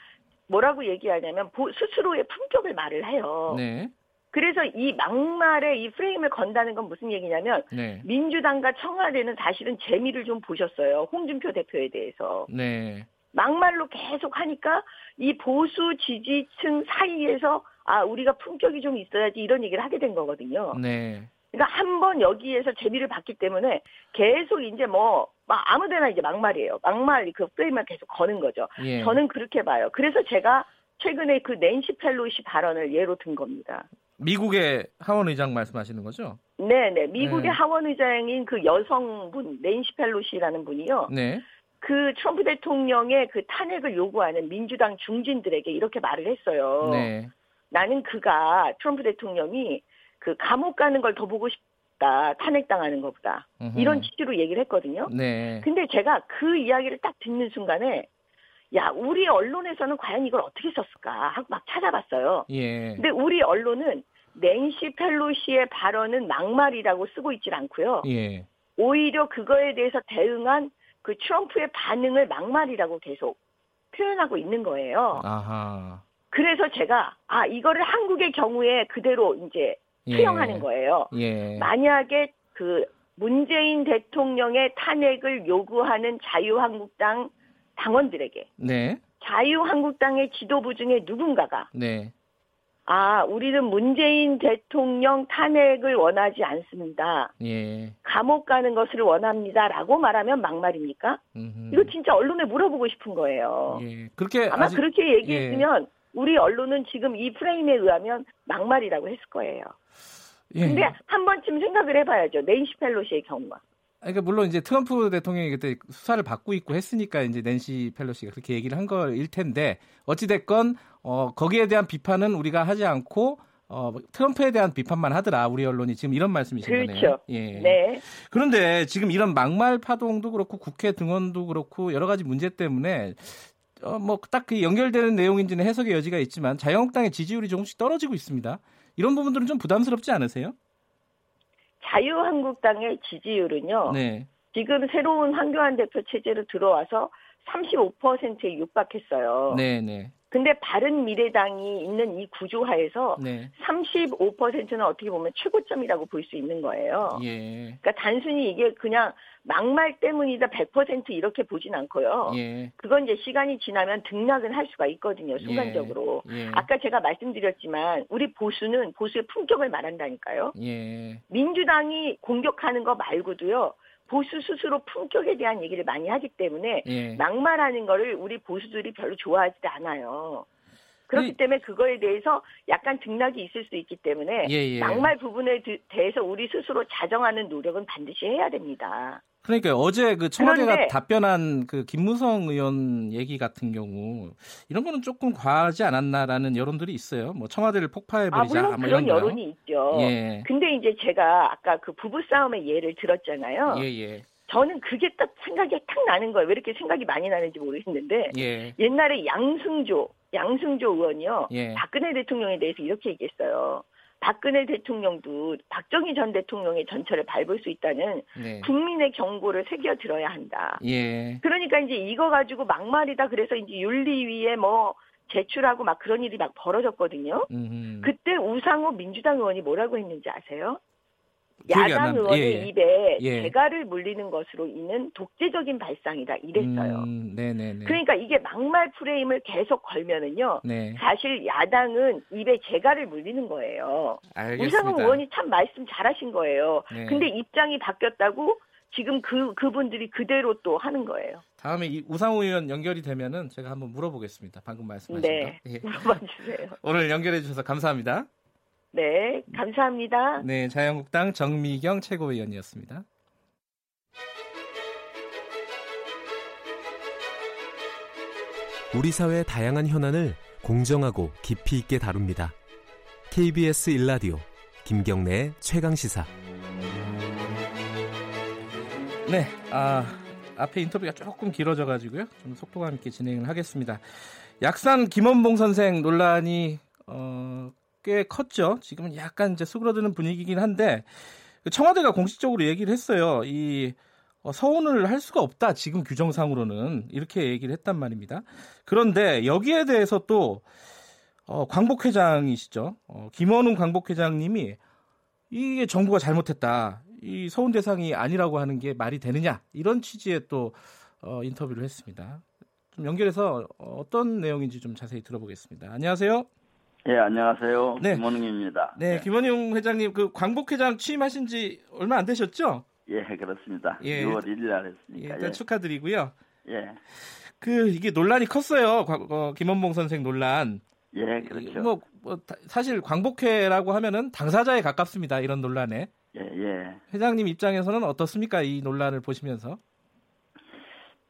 뭐라고 얘기하냐면 보, 스스로의 품격을 말을 해요. 네. 그래서 이 막말에 이 프레임을 건다는 건 무슨 얘기냐면 네. 민주당과 청와대는 사실은 재미를 좀 보셨어요. 홍준표 대표에 대해서. 네. 막말로 계속 하니까 이 보수 지지층 사이에서 아 우리가 품격이 좀 있어야지 이런 얘기를 하게 된 거거든요. 네. 그러니까 한 번 여기에서 재미를 봤기 때문에 계속 이제 뭐 막 아무데나 이제 막말이에요. 막말 그 프레임을 계속 거는 거죠. 예. 저는 그렇게 봐요. 그래서 제가 최근에 그 낸시 펠로시 발언을 예로 든 겁니다. 미국의 하원 의장 말씀하시는 거죠? 네, 네. 미국의 네. 하원 의장인 그 여성분 낸시 펠로시라는 분이요. 네. 그 트럼프 대통령의 그 탄핵을 요구하는 민주당 중진들에게 이렇게 말을 했어요. 네. 나는 그가 트럼프 대통령이 그 감옥 가는 걸 더 보고 싶다. 탄핵당하는 것보다. 으흠. 이런 취지로 얘기를 했거든요. 네. 근데 제가 그 이야기를 딱 듣는 순간에 야, 우리 언론에서는 과연 이걸 어떻게 썼을까 하고 막 찾아봤어요. 예. 근데 우리 언론은 낸시 펠로시의 발언은 막말이라고 쓰고 있질 않고요. 예. 오히려 그거에 대해서 대응한 그 트럼프의 반응을 막말이라고 계속 표현하고 있는 거예요. 아하. 그래서 제가 아 이거를 한국의 경우에 그대로 이제 수용하는 예. 거예요. 예. 만약에 그 문재인 대통령의 탄핵을 요구하는 자유한국당 당원들에게 네. 자유한국당의 지도부 중에 누군가가 네. 아, 우리는 문재인 대통령 탄핵을 원하지 않습니다. 예. 감옥 가는 것을 원합니다라고 말하면 막말입니까? 음흠. 이거 진짜 언론에 물어보고 싶은 거예요. 예. 그렇게 아마 아직... 그렇게 얘기했으면 예. 우리 언론은 지금 이 프레임에 의하면 막말이라고 했을 거예요. 예. 근데 한 번쯤 생각을 해봐야죠. 낸시 펠로시의 경우가. 그러니까 물론 이제 트럼프 대통령이 그때 수사를 받고 있고 했으니까 이제 낸시 펠로시가 그렇게 얘기를 한 거일 텐데 어찌 됐건 어 거기에 대한 비판은 우리가 하지 않고 어 트럼프에 대한 비판만 하더라 우리 언론이 지금 이런 말씀이신 그렇죠. 거네요. 예. 네. 그런데 지금 이런 막말 파동도 그렇고 국회 등원도 그렇고 여러 가지 문제 때문에 어 뭐딱 그 연결되는 내용인지는 해석의 여지가 있지만 자유한국당의 지지율이 조금씩 떨어지고 있습니다. 이런 부분들은 좀 부담스럽지 않으세요? 자유한국당의 지지율은요. 네. 지금 새로운 황교안 대표 체제로 들어와서 35%에 육박했어요. 네, 네. 근데 바른 미래당이 있는 이 구조하에서 네. 35%는 어떻게 보면 최고점이라고 볼 수 있는 거예요. 예. 그러니까 단순히 이게 그냥 막말 때문이다 100% 이렇게 보진 않고요. 예. 그건 이제 시간이 지나면 등락은 할 수가 있거든요. 예. 순간적으로. 예. 아까 제가 말씀드렸지만 우리 보수는 보수의 품격을 말한다니까요. 예. 민주당이 공격하는 거 말고도요. 보수 스스로 품격에 대한 얘기를 많이 하기 때문에 예. 막말하는 거를 우리 보수들이 별로 좋아하지 않아요. 그렇기 때문에 그거에 대해서 약간 등락이 있을 수 있기 때문에 예, 예. 막말 부분에 대해서 우리 스스로 자정하는 노력은 반드시 해야 됩니다. 그러니까 어제 그 청와대가 그런데, 답변한 그 김무성 의원 얘기 같은 경우 이런 거는 조금 과하지 않았나라는 여론들이 있어요. 뭐 청와대를 폭파해 버리자. 아, 물론 뭐 그런 여론이 있죠. 예. 근데 이제 제가 아까 그 부부 싸움의 예를 들었잖아요. 예, 예. 저는 그게 딱 생각이 탁 나는 거예요. 왜 이렇게 생각이 많이 나는지 모르겠는데 예. 옛날에 양승조 양승조 의원이요. 예. 박근혜 대통령에 대해서 이렇게 얘기했어요. 박근혜 대통령도 박정희 전 대통령의 전철을 밟을 수 있다는 네. 국민의 경고를 새겨 들어야 한다. 예. 그러니까 이제 이거 가지고 막말이다 그래서 이제 윤리위에 뭐 제출하고 막 그런 일이 막 벌어졌거든요. 음흠. 그때 우상호 민주당 의원이 뭐라고 했는지 아세요? 야당 의원의 예, 예. 입에 예. 대가를 물리는 것으로 인한 독재적인 발상이다 이랬어요. 음, 그러니까 이게 막말 프레임을 계속 걸면은요. 네. 사실 야당은 입에 재갈을 물리는 거예요. 우상호 의원이 참 말씀 잘하신 거예요. 네. 근데 입장이 바뀌었다고 지금 그 그분들이 그대로 또 하는 거예요. 다음에 이 우상호 의원 연결이 되면은 제가 한번 물어보겠습니다. 방금 말씀하신 네, 거. 예. 물어봐 주세요. 오늘 연결해 주셔서 감사합니다. 네, 감사합니다. 네, 자유한국당 정미경 최고위원이었습니다. 우리 사회의 다양한 현안을 공정하고 깊이 있게 다룹니다. KBS 일라디오 김경래의 최강 시사. 네, 아 앞에 인터뷰가 조금 길어져 가지고요. 좀 속도감 있게 진행을 하겠습니다. 약산 김원봉 선생 논란이 어, 꽤 컸죠. 지금은 약간 이제 수그러드는 분위기긴 한데 그 청와대가 공식적으로 얘기를 했어요. 이 어, 서운을 할 수가 없다. 지금 규정상으로는 이렇게 얘기를 했단 말입니다. 그런데 여기에 대해서 또 어, 광복 회장이시죠. 어, 김원웅 광복 회장님이 이게 정부가 잘못했다. 이 서운 대상이 아니라고 하는 게 말이 되느냐 이런 취지의 또 어, 인터뷰를 했습니다. 좀 연결해서 어떤 내용인지 좀 자세히 들어보겠습니다. 안녕하세요. 예, 안녕하세요. 네. 김원웅입니다. 네, 네, 김원웅 회장님 그 광복회장 취임하신 지 얼마 안 되셨죠? 예, 그렇습니다. 예. 6월 1일 날 했으니까. 예, 일단 예. 축하드리고요. 예. 그 이게 논란이 컸어요. 어, 김원봉 선생 논란. 예, 그렇죠. 뭐, 뭐 사실 광복회라고 하면은 당사자에 가깝습니다. 이런 논란에. 예, 예. 회장님 입장에서는 어떻습니까? 이 논란을 보시면서.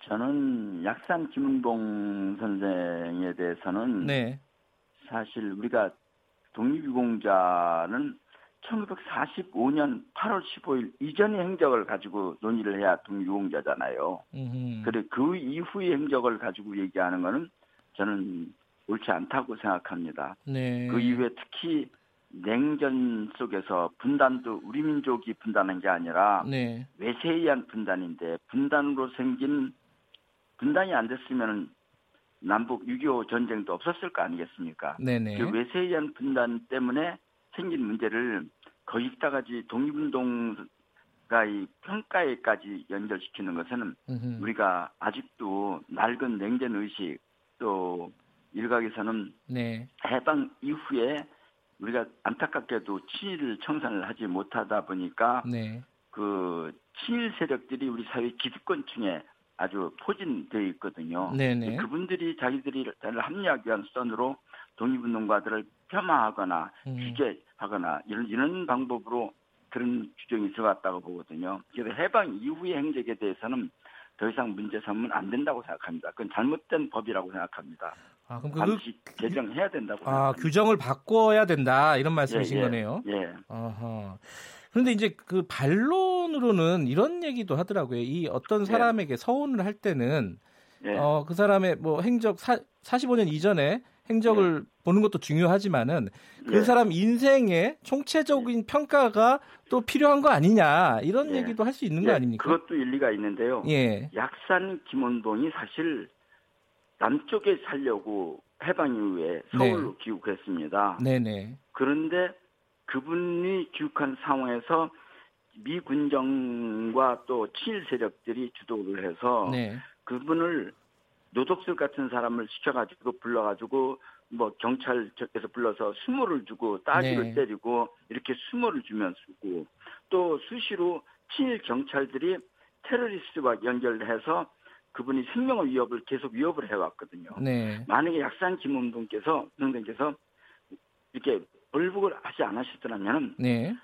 저는 약산 김은봉 선생에 대해서는 네. 사실 우리가 독립유공자는 1945년 8월 15일 이전의 행적을 가지고 논의를 해야 독립유공자잖아요. 그래 그 이후의 행적을 가지고 얘기하는 거는 저는 옳지 않다고 생각합니다. 네. 그 이후에 특히 냉전 속에서 분단도 우리 민족이 분단한 게 아니라 네. 외세에 의한 분단인데 분단으로 생긴 분단이 안 됐으면 남북 6.25 전쟁도 없었을 거 아니겠습니까? 네네. 그 외세에 의한 분단 때문에 생긴 문제를 거기다가지 독립운동가 이 평가에까지 연결시키는 것은 음흠. 우리가 아직도 낡은 냉전 의식 또 일각에서는 네. 해방 이후에 우리가 안타깝게도 친일 청산을 하지 못하다 보니까 네. 그 친일 세력들이 우리 사회 기득권층에 아주 포진되어 있거든요. 네네. 그분들이 자기들이 합리하기 위한 수단으로 독립운동가들을 폄하하거나 음. 규제하거나 이런 이런 방법으로 그런 규정이 들어갔다고 보거든요. 그래서 해방 이후의 행적에 대해서는 더 이상 문제 삼으면 안 된다고 생각합니다. 그건 잘못된 법이라고 생각합니다. 아, 그럼 반드시 그, 개정해야 된다고. 아, 생각합니다. 규정을 바꿔야 된다 이런 말씀이신 예, 예, 거네요. 예. 어허. 그런데 이제 그 반론으로는 이런 얘기도 하더라고요. 이 어떤 네. 사람에게 네. 서운을 할 때는 네. 어, 그 사람의 뭐 행적 사, 45년 이전에 행적을 네. 보는 것도 중요하지만은 그 네. 사람 인생의 총체적인 평가가 또 필요한 거 아니냐 이런 네. 얘기도 할 수 있는 거 아닙니까? 그것도 일리가 있는데요. 예. 약산 김원봉이 사실 남쪽에 살려고 해방 이후에 서울로 네. 귀국했습니다. 네네. 그런데 그분이 귀국한 상황에서 미 군정과 또 친일 세력들이 주도를 해서 네. 그분을 노독술 같은 사람을 시켜가지고 불러가지고 뭐 경찰에서 불러서 수모를 주고 따지를 네. 때리고 이렇게 수모를 주면 쓰고 또 수시로 친일 경찰들이 테러리스트와 연결해서 그분이 생명의 위협을 계속 위협을 해왔거든요. 네. 만약에 약산 김원동께서 선생께서 이렇게 벌북을 하지 않으셨더라면 네.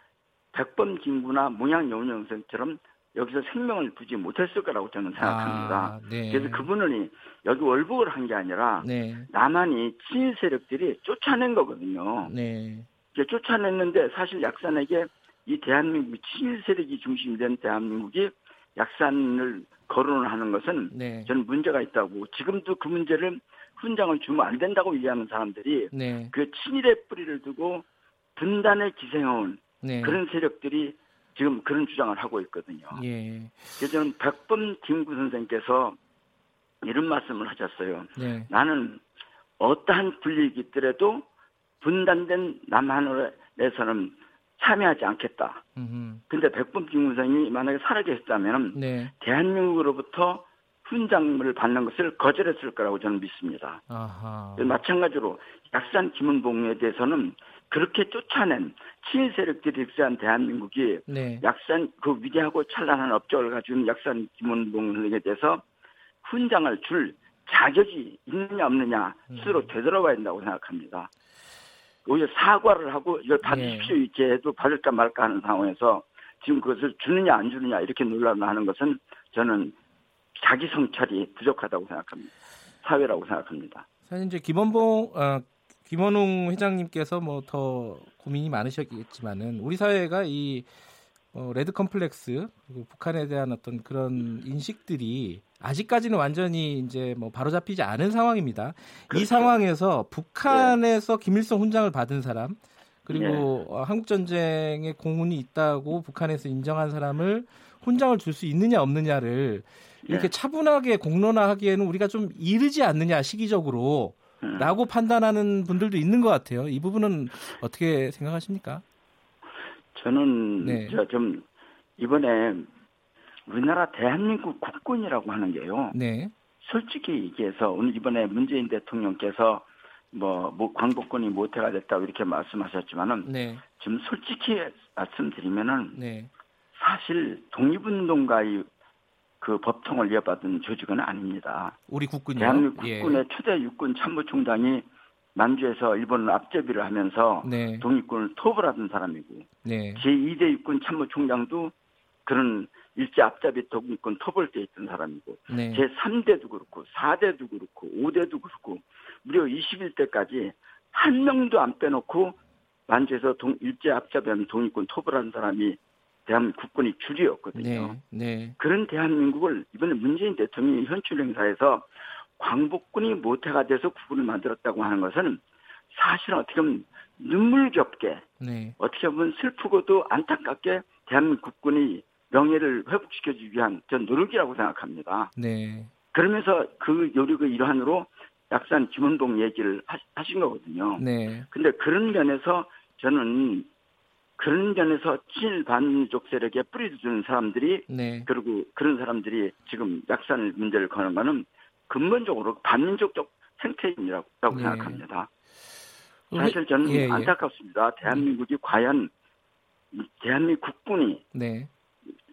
백범 김구나 문양 여운영생처럼 여기서 생명을 두지 못했을 거라고 저는 생각합니다. 아, 네. 그래서 그분은 여기 월북을 한 게 아니라 네. 남한이 친일 세력들이 쫓아낸 거거든요. 네. 쫓아냈는데 사실 약산에게 이 대한민국 친일 세력이 중심이 된 대한민국이 약산을 거론을 하는 것은 네. 저는 문제가 있다고 지금도 그 문제를 훈장을 주면 안 된다고 얘기하는 사람들이 네. 그 친일의 뿌리를 두고 분단에 기생해온 네. 그런 세력들이 지금 그런 주장을 하고 있거든요. 예. 그래서 저는 백범 김구 선생께서 이런 말씀을 하셨어요. 네. 나는 어떠한 불리익이 있더라도 분단된 남한을내서는 참여하지 않겠다. 음흠. 근데 백범 김구선이 만약에 살아계셨다면 네. 대한민국으로부터 훈장을 받는 것을 거절했을 거라고 저는 믿습니다. 아하. 마찬가지로 약산 김은봉에 대해서는 그렇게 쫓아낸 친일 세력들이 흡수한 대한민국이 네. 약산 그 위대하고 찬란한 업적을 가진 약산 김은봉에 대해서 훈장을 줄 자격이 있느냐 없느냐 스스로 음. 되돌아봐야 된다고 생각합니다. 오히려 사과를 하고 이걸 받으십시오 네. 이렇게 해도 받을까 말까 하는 상황에서 지금 그것을 주느냐 안 주느냐 이렇게 논란을 하는 것은 저는 자기 성찰이 부족하다고 생각합니다. 사회라고 생각합니다. 사실 이제 김원봉 어, 김원웅 회장님께서 뭐 더 고민이 많으셨겠지만은 우리 사회가 이 어, 레드 컴플렉스 그리고 북한에 대한 어떤 그런 인식들이 아직까지는 완전히 이제 뭐 바로잡히지 않은 상황입니다. 그렇죠. 이 상황에서 북한에서 네. 김일성 훈장을 받은 사람 그리고 네. 한국 전쟁에 공훈이 있다고 북한에서 인정한 사람을 훈장을 줄 수 있느냐 없느냐를 이렇게 네. 차분하게 공론화하기에는 우리가 좀 이르지 않느냐 시기적으로 음. 라고 판단하는 분들도 있는 것 같아요. 이 부분은 어떻게 생각하십니까? 저는 네. 좀 이번에 우리나라 대한민국 국군이라고 하는 게요. 네. 솔직히 얘기해서 오늘 이번에 문재인 대통령께서 뭐, 뭐 광복군이 모태가 됐다고 이렇게 말씀하셨지만은 네. 좀 솔직히 말씀드리면은 네. 사실 독립운동가의 그 법통을 이어받은 조직은 아닙니다. 우리 국군이요? 대한민국 예. 국군의 예. 초대 육군 참모총장이 만주에서 일본을 앞제비를 하면서 네. 독립군을 토벌 하던 사람이고 네. 제2대 육군 참모총장도 그런 일제 앞잡이 독립군 토벌 때 있던 사람이고 네. 제3대도 그렇고 4대도 그렇고 5대도 그렇고 무려 21대까지 한 명도 안 빼놓고 만주에서 동, 일제 앞잡이하는 독립군 토벌하는 사람이 대한민국 국군이 줄이었거든요. 네, 네. 그런 대한민국을 이번에 문재인 대통령이 현출 행사에서 광복군이 모태가 돼서 국군을 만들었다고 하는 것은 사실은 어떻게 보면 눈물겹게 네. 어떻게 보면 슬프고도 안타깝게 대한민국 국군이 명예를 회복시켜주기 위한 전 노력이라고 생각합니다. 네. 그러면서 그 요력의 일환으로 약산 김원동 얘기를 하신 거거든요. 네. 근데 그런 면에서 저는 그런 면에서 친일 반민족 세력에 뿌리 두는 사람들이 네. 그리고 그런 사람들이 지금 약산 문제를 거는 거는 근본적으로 반민족적 생태인이라고 네. 생각합니다. 사실 저는 예, 예. 안타깝습니다. 대한민국이 과연 대한민국 국군이 네.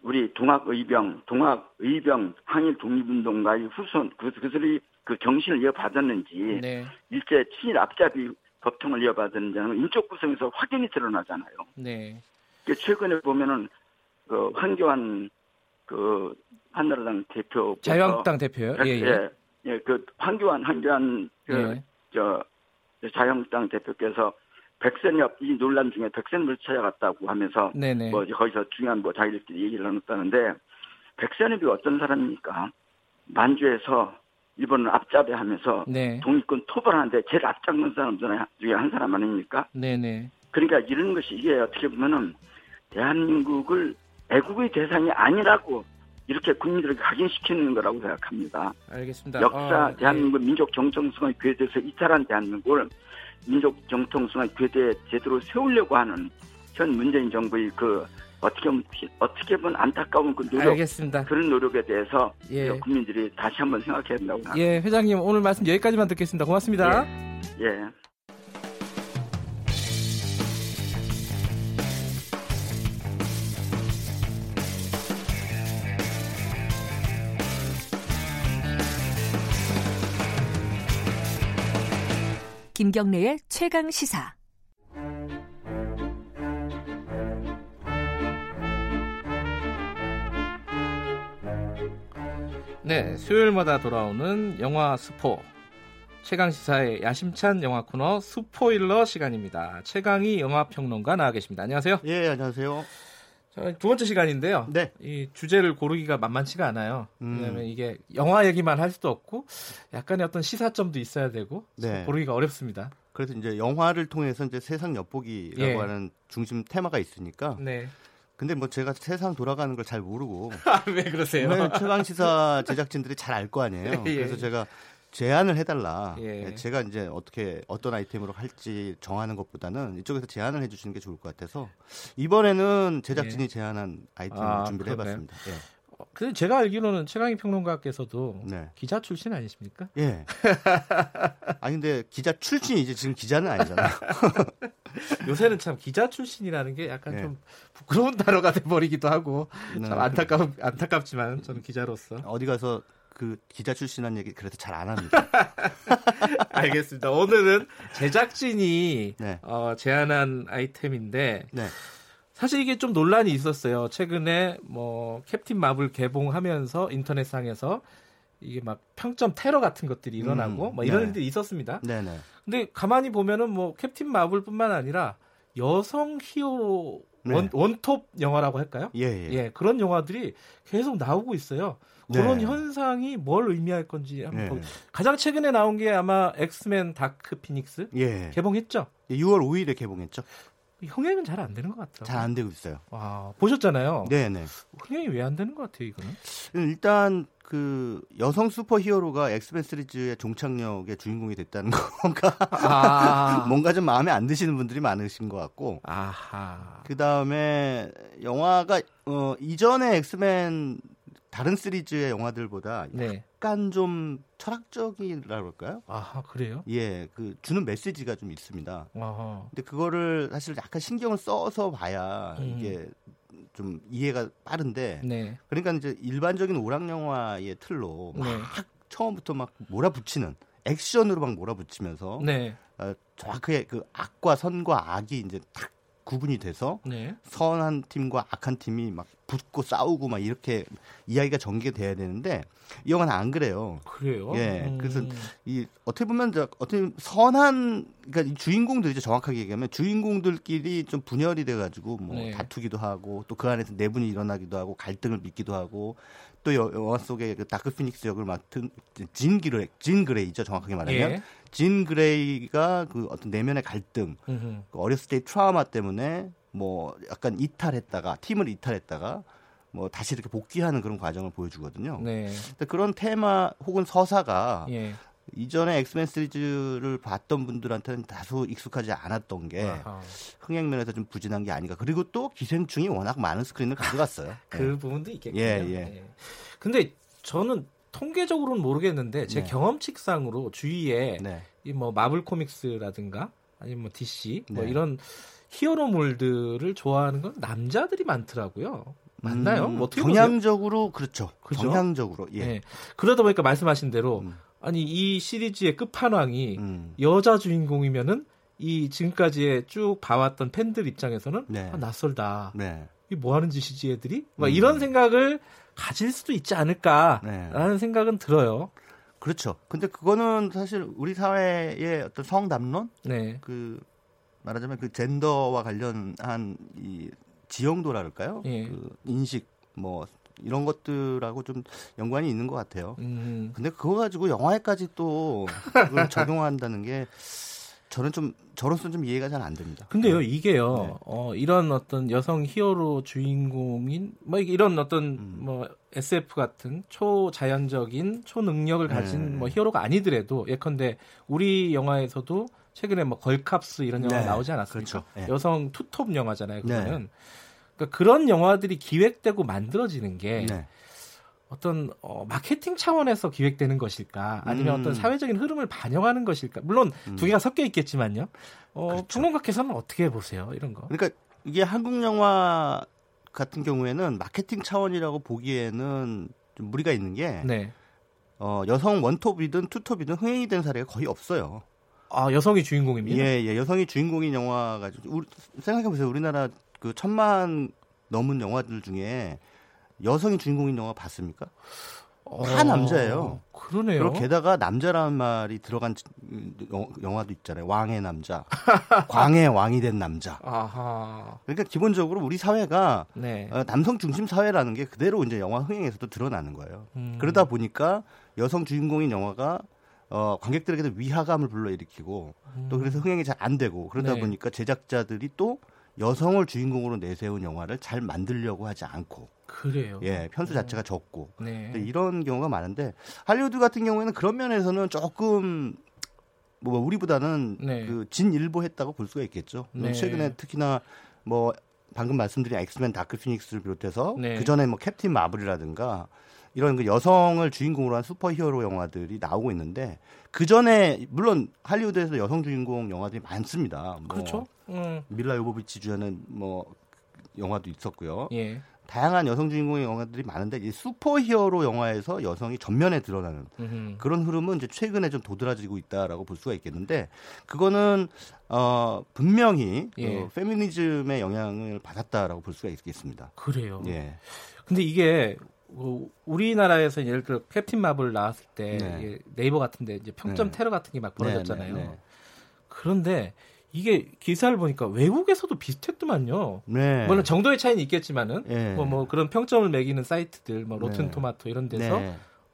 우리 동학의병, 동학의병 항일 독립운동가의 후손 그, 그들이 그 정신을 이어받았는지 네. 일제 친일 앞잡이 법통을 이어받은 인적 구성에서 확연히 드러나잖아요. 네. 최근에 보면은 그 황교안 그 한나라당 대표 자유한국당 대표요. 예, 예. 예, 예, 그 황교안 황교안 그저 예. 자유한국당 대표께서 백선엽 이 논란 중에 백선엽을 찾아갔다고 하면서 네네. 뭐 거기서 중요한 뭐 자기들끼리 얘기를 나눴다는데 백선엽이 어떤 사람입니까? 만주에서 일본을 앞잡이 하면서 네. 독립군 토벌하는데 제일 앞장선 사람 중에 한 사람 아닙니까? 네네. 그러니까 이런 것이 이게 어떻게 보면은 대한민국을 애국의 대상이 아니라고 이렇게 국민들에게 각인시키는 거라고 생각합니다. 알겠습니다. 역사 어, 대한민국 네. 민족 정통성의 궤도에서 이탈한 대한민국을 민족 정통성의 궤도에 제대로 세우려고 하는 현 문재인 정부의 그 어떻게 보면, 어떻게 보면 안타까운 그 노력, 알겠습니다. 그런 노력에 대해서 예. 국민들이 다시 한번 생각해야 된다고 생각합니다. 예, 회장님 오늘 말씀 여기까지만 듣겠습니다. 고맙습니다. 예. 예. 김경래의 최강 시사. 네, 수요일마다 돌아오는 영화 스포 최강 시사의 야심찬 영화 코너 스포일러 시간입니다. 최강희 영화 평론가 나와 계십니다. 안녕하세요. 예, 안녕하세요. 두 번째 시간인데요. 네. 이 주제를 고르기가 만만치가 않아요. 음. 왜냐하면 이게 영화 얘기만 할 수도 없고 약간의 어떤 시사점도 있어야 되고 네. 고르기가 어렵습니다. 그래서 이제 영화를 통해서 이제 세상 엿보기라고 예. 하는 중심 테마가 있으니까. 네. 근데 뭐 제가 세상 돌아가는 걸 잘 모르고 아, 왜 그러세요? 최강 시사 제작진들이 잘 알 거 아니에요. 예. 그래서 제가 제안을 해달라. 예. 예. 제가 이제 어떻게 어떤 아이템으로 할지 정하는 것보다는 이쪽에서 제안을 해주시는 게 좋을 것 같아서 이번에는 제작진이 예. 제안한 아이템을 아, 준비를 그러네. 해봤습니다. 예. 어, 근데 제가 알기로는 최강희 평론가께서도 네. 기자 출신 아니십니까? 예. 아니 근데 기자 출신이 이제 지금 기자는 아니잖아요. 요새는 참 기자 출신이라는 게 약간 예. 좀 부끄러운 단어가 돼 버리기도 하고 네. 참 안타깝 안타깝지만 저는 기자로서 어디 가서 그 기자 출신한 얘기 그래도 잘 안 합니다. 알겠습니다. 오늘은 제작진이 네. 어, 제안한 아이템인데 네. 사실 이게 좀 논란이 있었어요. 최근에 뭐 캡틴 마블 개봉하면서 인터넷상에서 이게 막 평점 테러 같은 것들이 일어나고 음, 뭐 이런 네. 일들이 있었습니다. 네네. 근데 가만히 보면은 뭐 캡틴 마블뿐만 아니라 여성 히어로 네. 원, 원톱 영화라고 할까요? 예, 예. 예, 그런 영화들이 계속 나오고 있어요. 그런 네. 현상이 뭘 의미할 건지 한번 네. 가장 최근에 나온 게 아마 엑스맨 다크 피닉스 예. 개봉했죠? 6월 5일에 개봉했죠. 흥행은 잘 안 되는 것 같아요. 잘 안 되고 있어요. 와, 보셨잖아요. 네네. 흥행이 왜 안 되는 것 같아요, 이거는? 일단 그 여성 슈퍼 히어로가 엑스맨 시리즈의 종착역의 주인공이 됐다는 건가 아. 뭔가 좀 마음에 안 드시는 분들이 많으신 것 같고 아하. 그 다음에 영화가 어, 이전에 엑스맨 다른 시리즈의 영화들보다 네. 약간 좀 철학적이라 그럴까요? 아 그래요? 예, 그 주는 메시지가 좀 있습니다. 아하. 근데 그거를 사실 약간 신경을 써서 봐야 음. 이게 좀 이해가 빠른데. 네. 그러니까 이제 일반적인 오락 영화의 틀로 막 네. 처음부터 막 몰아붙이는 액션으로 막 몰아붙이면서 네. 어, 정확하게 그 악과 선과 악이 이제 딱 구분이 돼서 네. 선한 팀과 악한 팀이 막 붙고 싸우고 막 이렇게 이야기가 전개돼야 되는데 이 영화는 안 그래요. 그래요? 예. 음. 그래서 이 어떻게 보면 어떻게 선한 그러니까 주인공들이죠 정확하게 얘기하면 주인공들끼리 좀 분열이 돼 가지고 뭐 네. 다투기도 하고 또 그 안에서 내분이 일어나기도 하고 갈등을 빚기도 하고 또 영화 속에 그 다크 피닉스 역을 맡은 진 그레이, 진 그레이죠 정확하게 말하면 예. 진 그레이가 그 어떤 내면의 갈등, 그 어렸을 때의 트라우마 때문에 뭐 약간 이탈했다가 팀을 이탈했다가 뭐 다시 이렇게 복귀하는 그런 과정을 보여주거든요. 네. 근데 그런 테마 혹은 서사가 예. 이전에 엑스맨 시리즈를 봤던 분들한테는 다소 익숙하지 않았던 게 아하. 흥행 면에서 좀 부진한 게 아닌가. 그리고 또 기생충이 워낙 많은 스크린을 가져갔어요. 그 네. 부분도 있겠군요. 예, 예. 네. 근데 저는 통계적으로는 모르겠는데 제 네. 경험칙상으로 주위에 네. 이뭐 마블 코믹스라든가 아니면 뭐 DC 뭐 네. 이런 히어로물들을 좋아하는 건 남자들이 많더라고요. 맞나요? 음, 뭐 경향적으로 그렇죠. 그죠? 경향적으로 예. 네. 그러다 보니까 말씀하신 대로 음. 아니 이 시리즈의 끝판왕이 음. 여자 주인공이면은 이 지금까지의 쭉 봐왔던 팬들 입장에서는 네. 아, 낯설다. 네. 이뭐 하는 짓이지 애들이? 막 음. 이런 생각을 가질 수도 있지 않을까라는 네. 생각은 들어요. 그렇죠. 근데 그거는 사실 우리 사회의 어떤 성담론, 네. 그 말하자면 그 젠더와 관련한 이 지형도랄까요? 예. 그 인식 뭐 이런 것들하고 좀 연관이 있는 것 같아요. 음. 근데 그거 가지고 영화에까지 또 그걸 적용한다는 게 저는 좀 저로서는 좀 이해가 잘 안 됩니다. 근데요, 네. 이게요, 네. 어, 이런 어떤 여성 히어로 주인공인 뭐 이런 어떤 음. 뭐 SF 같은 초자연적인 초능력을 가진 네. 뭐 히어로가 아니더라도 예컨대 우리 영화에서도 최근에 뭐 걸캅스 이런 영화 네. 나오지 않았습니까? 그렇죠. 네. 여성 투톱 영화잖아요. 그거는 네. 그러니까 그런 영화들이 기획되고 만들어지는 게 네. 어떤 어, 마케팅 차원에서 기획되는 것일까 아니면 음. 어떤 사회적인 흐름을 반영하는 것일까 물론 음. 두 개가 섞여 있겠지만요 어, 그렇죠. 평론가께서는 어떻게 보세요 이런 거 그러니까 이게 한국 영화 같은 경우에는 마케팅 차원이라고 보기에는 좀 무리가 있는 게 네. 어, 여성 원톱이든 투톱이든 흥행이 된 사례가 거의 없어요. 아 여성이 주인공입니다. 예, 예, 여성이 주인공인 영화가 생각해 보세요. 우리나라 그 천만 넘은 영화들 중에 여성이 주인공인 영화 봤습니까? 다 어, 남자예요. 그러네요. 그리고 게다가 남자라는 말이 들어간 영화도 있잖아요. 왕의 남자, 광의 왕이 된 남자. 아하. 그러니까 기본적으로 우리 사회가 네. 어, 남성 중심 사회라는 게 그대로 이제 영화 흥행에서도 드러나는 거예요. 음. 그러다 보니까 여성 주인공인 영화가 어, 관객들에게도 위화감을 불러일으키고 음. 또 그래서 흥행이 잘 안 되고 그러다 네. 보니까 제작자들이 또 여성을 주인공으로 내세운 영화를 잘 만들려고 하지 않고 그래요. 예, 편수 자체가 음. 적고 네. 이런 경우가 많은데 할리우드 같은 경우에는 그런 면에서는 조금 뭐 우리보다는 네. 그 진일보 했다고 볼 수가 있겠죠. 네. 최근에 특히나 뭐 방금 말씀드린 엑스맨 다크 피닉스를 비롯해서 네. 그 전에 뭐 캡틴 마블이라든가 이런 그 여성을 주인공으로 한 슈퍼히어로 영화들이 나오고 있는데 그 전에 물론 할리우드에서 여성 주인공 영화들이 많습니다. 뭐 그렇죠. 음. 밀라 요보비치 주연은 뭐 영화도 있었고요. 예. 다양한 여성 주인공의 영화들이 많은데 이 슈퍼히어로 영화에서 여성이 전면에 드러나는 음흠. 그런 흐름은 이제 최근에 좀 도드라지고 있다라고 볼 수가 있겠는데 그거는 어 분명히 예. 어, 페미니즘의 영향을 받았다라고 볼 수가 있겠습니다. 그래요. 예. 근데 이게 뭐 우리나라에서 예를 들어 캡틴 마블 나왔을 때 네. 네이버 같은데 이제 평점 네. 테러 같은 게 막 벌어졌잖아요. 네, 네, 네, 그런데 이게 기사를 보니까 외국에서도 비슷했더만요. 네. 물론 정도의 차이는 있겠지만은 네. 뭐, 뭐 그런 평점을 매기는 사이트들, 뭐 로튼 토마토 이런 데서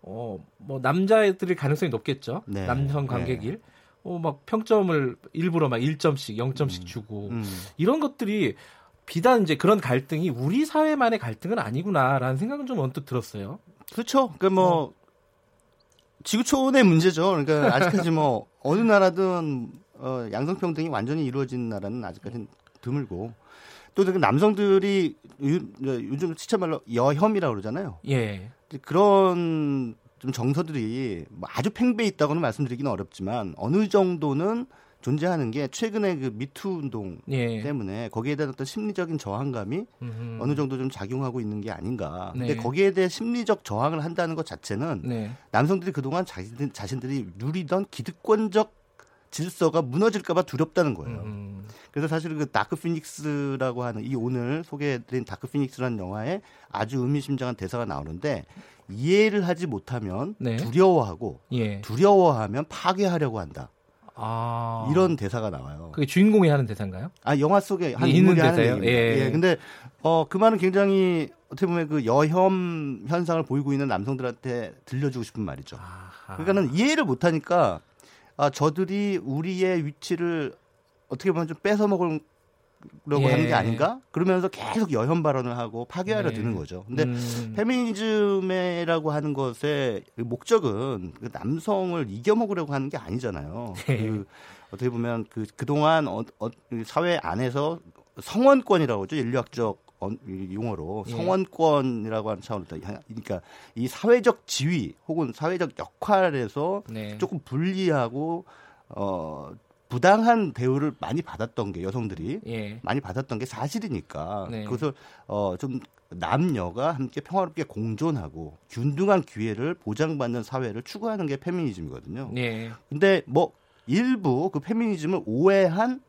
어 뭐 남자애들이 가능성이 높겠죠. 남성 관객일. 어, 막 평점을 일부러 막 1점씩, 0점씩 음. 주고 음. 이런 것들이 비단 이제 그런 갈등이 우리 사회만의 갈등은 아니구나라는 생각은 좀 언뜻 들었어요. 그렇죠. 그러니까 뭐 어. 지구촌의 문제죠. 그러니까 아직까지 뭐 어느 나라든 어, 양성평등이 완전히 이루어진 나라는 아직까지는 드물고 또 남성들이 요, 요즘 시체 말로 여혐이라고 그러잖아요. 예. 그런 좀 정서들이 뭐 아주 팽배해 있다고는 말씀드리기는 어렵지만 어느 정도는 존재하는 게 최근에 그 미투 운동 예. 때문에 거기에 대한 어떤 심리적인 저항감이 음흠. 어느 정도 좀 작용하고 있는 게 아닌가. 네. 근데 거기에 대해 심리적 저항을 한다는 것 자체는 네. 남성들이 그동안 자신, 자신들이 누리던 기득권적 질서가 무너질까봐 두렵다는 거예요. 음. 그래서 사실 그 다크 피닉스라고 하는 이 오늘 소개해드린 다크 피닉스라는 영화에 아주 의미심장한 대사가 나오는데 이해를 하지 못하면 네. 두려워하고 예. 두려워하면 파괴하려고 한다. 아. 이런 대사가 나와요. 그게 주인공이 하는 대사인가요? 아 영화 속에 한 하는 대사예요? 예. 예. 근데 어 그 말은 굉장히 어떻게 보면 그 여혐 현상을 보이고 있는 남성들한테 들려주고 싶은 말이죠. 아하. 그러니까는 이해를 못하니까 아 저들이 우리의 위치를 어떻게 보면 좀 뺏어 먹을 라고 예. 하는 게 아닌가? 그러면서 계속 여혐 발언을 하고 파괴하려 네. 드는 거죠. 근데 음. 페미니즘이라고 하는 것의 목적은 그 남성을 이겨먹으려고 하는 게 아니잖아요. 네. 그 어떻게 보면 그 그동안 어, 어, 사회 안에서 성원권이라고 하죠. 인류학적 어, 용어로 예. 성원권이라고 하는 차원에서 그러니까 이 사회적 지위 혹은 사회적 역할에서 네. 조금 불리하고 어 부당한 대우를 많이 받았던 게 여성들이 예. 많이 받았던 게 사실이니까 네. 그것을 어 좀 남녀가 함께 평화롭게 공존하고 균등한 기회를 보장받는 사회를 추구하는 게 페미니즘이거든요. 예. 근데 뭐 일부 그 페미니즘을 오해한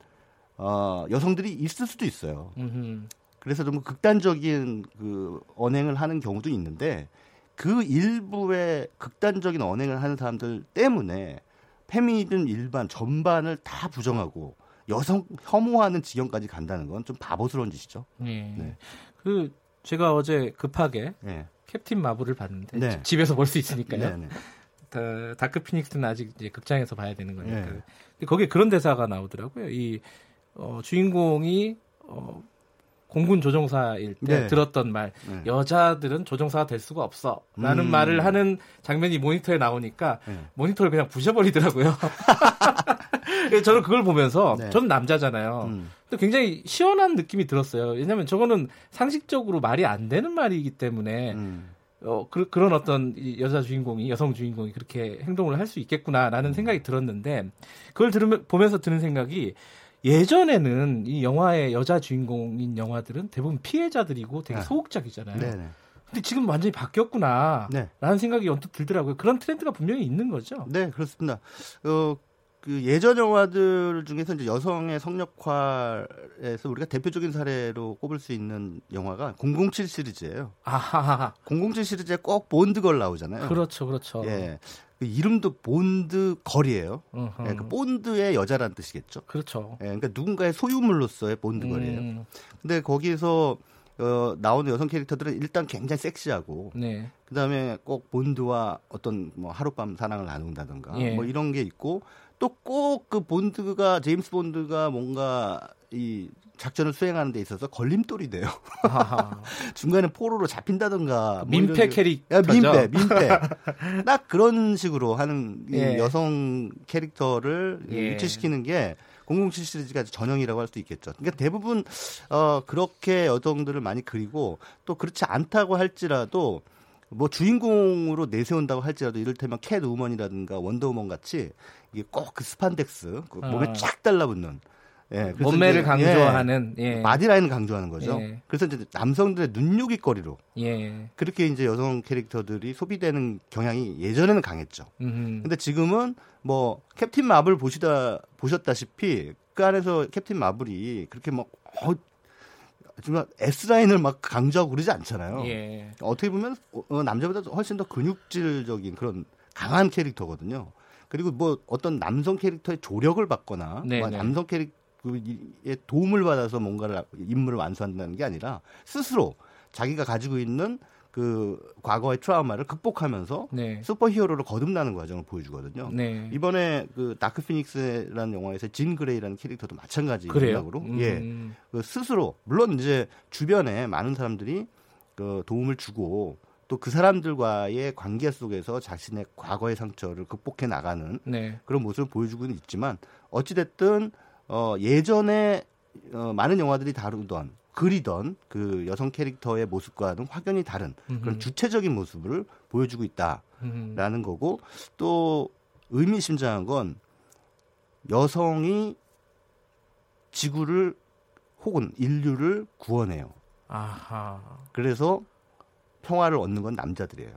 어 여성들이 있을 수도 있어요. 음흠. 그래서 좀 극단적인 그 언행을 하는 경우도 있는데 그 일부의 극단적인 언행을 하는 사람들 때문에 페미니즘 일반 전반을 다 부정하고 여성 혐오하는 지경까지 간다는 건 좀 바보스러운 짓이죠. 네. 네. 그 제가 어제 급하게 네. 캡틴 마블을 봤는데 네. 집에서 볼 수 있으니까요. 네, 네. 다, 다크 피닉스는 아직 이제 극장에서 봐야 되는 거니까. 네. 근데 거기에 그런 대사가 나오더라고요. 이 어, 주인공이 어, 공군 조종사일 때 네. 들었던 말 네. 여자들은 조종사가 될 수가 없어 라는 음. 말을 하는 장면이 모니터에 나오니까 네. 모니터를 그냥 부셔버리더라고요 저는 그걸 보면서 네. 저는 남자잖아요 음. 또 굉장히 시원한 느낌이 들었어요 왜냐하면 저거는 상식적으로 말이 안 되는 말이기 때문에 음. 어, 그, 런 어떤 여자 주인공이 여성 주인공이 그렇게 행동을 할 수 있겠구나라는 음. 생각이 들었는데 그걸 들으면 보면서 드는 생각이 예전에는 이 영화의 여자 주인공인 영화들은 대부분 피해자들이고 되게 네. 소극적이잖아요. 네네. 근데 지금 완전히 바뀌었구나. 네. 라는 생각이 언뜻 들더라고요. 그런 트렌드가 분명히 있는 거죠. 네, 그렇습니다. 어, 그 예전 영화들 중에서 이제 여성의 성역화에서 우리가 대표적인 사례로 꼽을 수 있는 영화가 007 시리즈예요. 아하. 007 시리즈에 꼭 본드걸 나오잖아요. 그렇죠, 그렇죠. 예. 그 이름도 본드 걸이에요. 예, 그 본드의 여자란 뜻이겠죠. 그렇죠. 예, 그러니까 누군가의 소유물로서의 본드 걸이에요. 음. 근데 거기에서 어, 나오는 여성 캐릭터들은 일단 굉장히 섹시하고, 네. 그 다음에 꼭 본드와 어떤 뭐 하룻밤 사랑을 나눈다든가, 예. 뭐 이런 게 있고, 또 꼭 그 본드가 제임스 본드가 뭔가 이 작전을 수행하는 데 있어서 걸림돌이 돼요. 중간에 포로로 잡힌다든가. 뭐 민폐 캐릭터. 민폐, 민폐. 딱 그런 식으로 하는 예. 여성 캐릭터를 예. 위치시키는 게 007 시리즈가 전형이라고 할 수 있겠죠. 그러니까 대부분 어 그렇게 여성들을 많이 그리고 또 그렇지 않다고 할지라도 뭐 주인공으로 내세운다고 할지라도 이를테면 캣 우먼이라든가 원더우먼 같이 이게 꼭 그 스판덱스 그 몸에 어. 쫙 달라붙는 예, 몸매를 강조하는 예, 예. 바디라인을 강조하는 거죠. 예. 그래서 이제 남성들의 눈요깃거리로 예. 그렇게 이제 여성 캐릭터들이 소비되는 경향이 예전에는 강했죠. 음흠. 근데 지금은 뭐 캡틴 마블 보시다 보셨다시피 그 안에서 캡틴 마블이 그렇게 막 어, 정말 S 라인을 막 강조하고 그러지 않잖아요. 예. 어떻게 보면 어, 남자보다 훨씬 더 근육질적인 그런 강한 캐릭터거든요. 그리고 뭐 어떤 남성 캐릭터의 조력을 받거나 뭐 남성 캐릭터 그의 도움을 받아서 뭔가를 임무를 완수한다는 게 아니라 스스로 자기가 가지고 있는 그 과거의 트라우마를 극복하면서 네. 슈퍼히어로로 거듭나는 과정을 보여주거든요. 네. 이번에 그 다크 피닉스라는 영화에서 진 그레이라는 캐릭터도 마찬가지 맥락으로 음. 예. 그 스스로 물론 이제 주변에 많은 사람들이 그 도움을 주고 또 그 사람들과의 관계 속에서 자신의 과거의 상처를 극복해 나가는 네. 그런 모습을 보여주고는 있지만 어찌 됐든 어, 예전에 어, 많은 영화들이 다루던 그리던 그 여성 캐릭터의 모습과는 확연히 다른 음흠. 그런 주체적인 모습을 보여주고 있다라는 음흠. 거고 또 의미심장한 건 여성이 지구를 혹은 인류를 구원해요. 아하. 그래서 평화를 얻는 건 남자들이에요.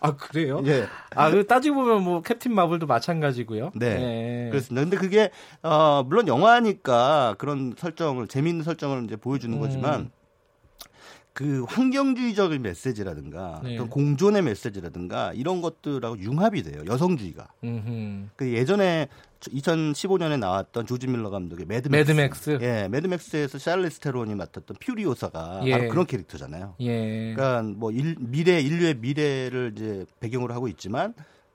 아 그래요? 예. 아그 따지고 보면 뭐 캡틴 마블도 마찬가지고요. 네. 네. 그렇습니다. 근데 그게 어 물론 영화니까 그런 설정을 재미있는 설정을 이제 보여주는 음. 거지만 그 환경주의적인 메시지라든가 네. 공존의 메시지라든가 이런 것들하고 융합이 돼요. 여성주의가. 그 예전에 2015년에 나왔던 조지 밀러 감독의 매드맥스. 매드맥스. 예, 매드맥스에서 샬리즈 테론이 맡았던 퓨리오사가 예. 바로 그런 캐릭터잖아요. 예. 그러니까 뭐 일, 미래 인류의 미래를 이제 배경으로 하고 있지만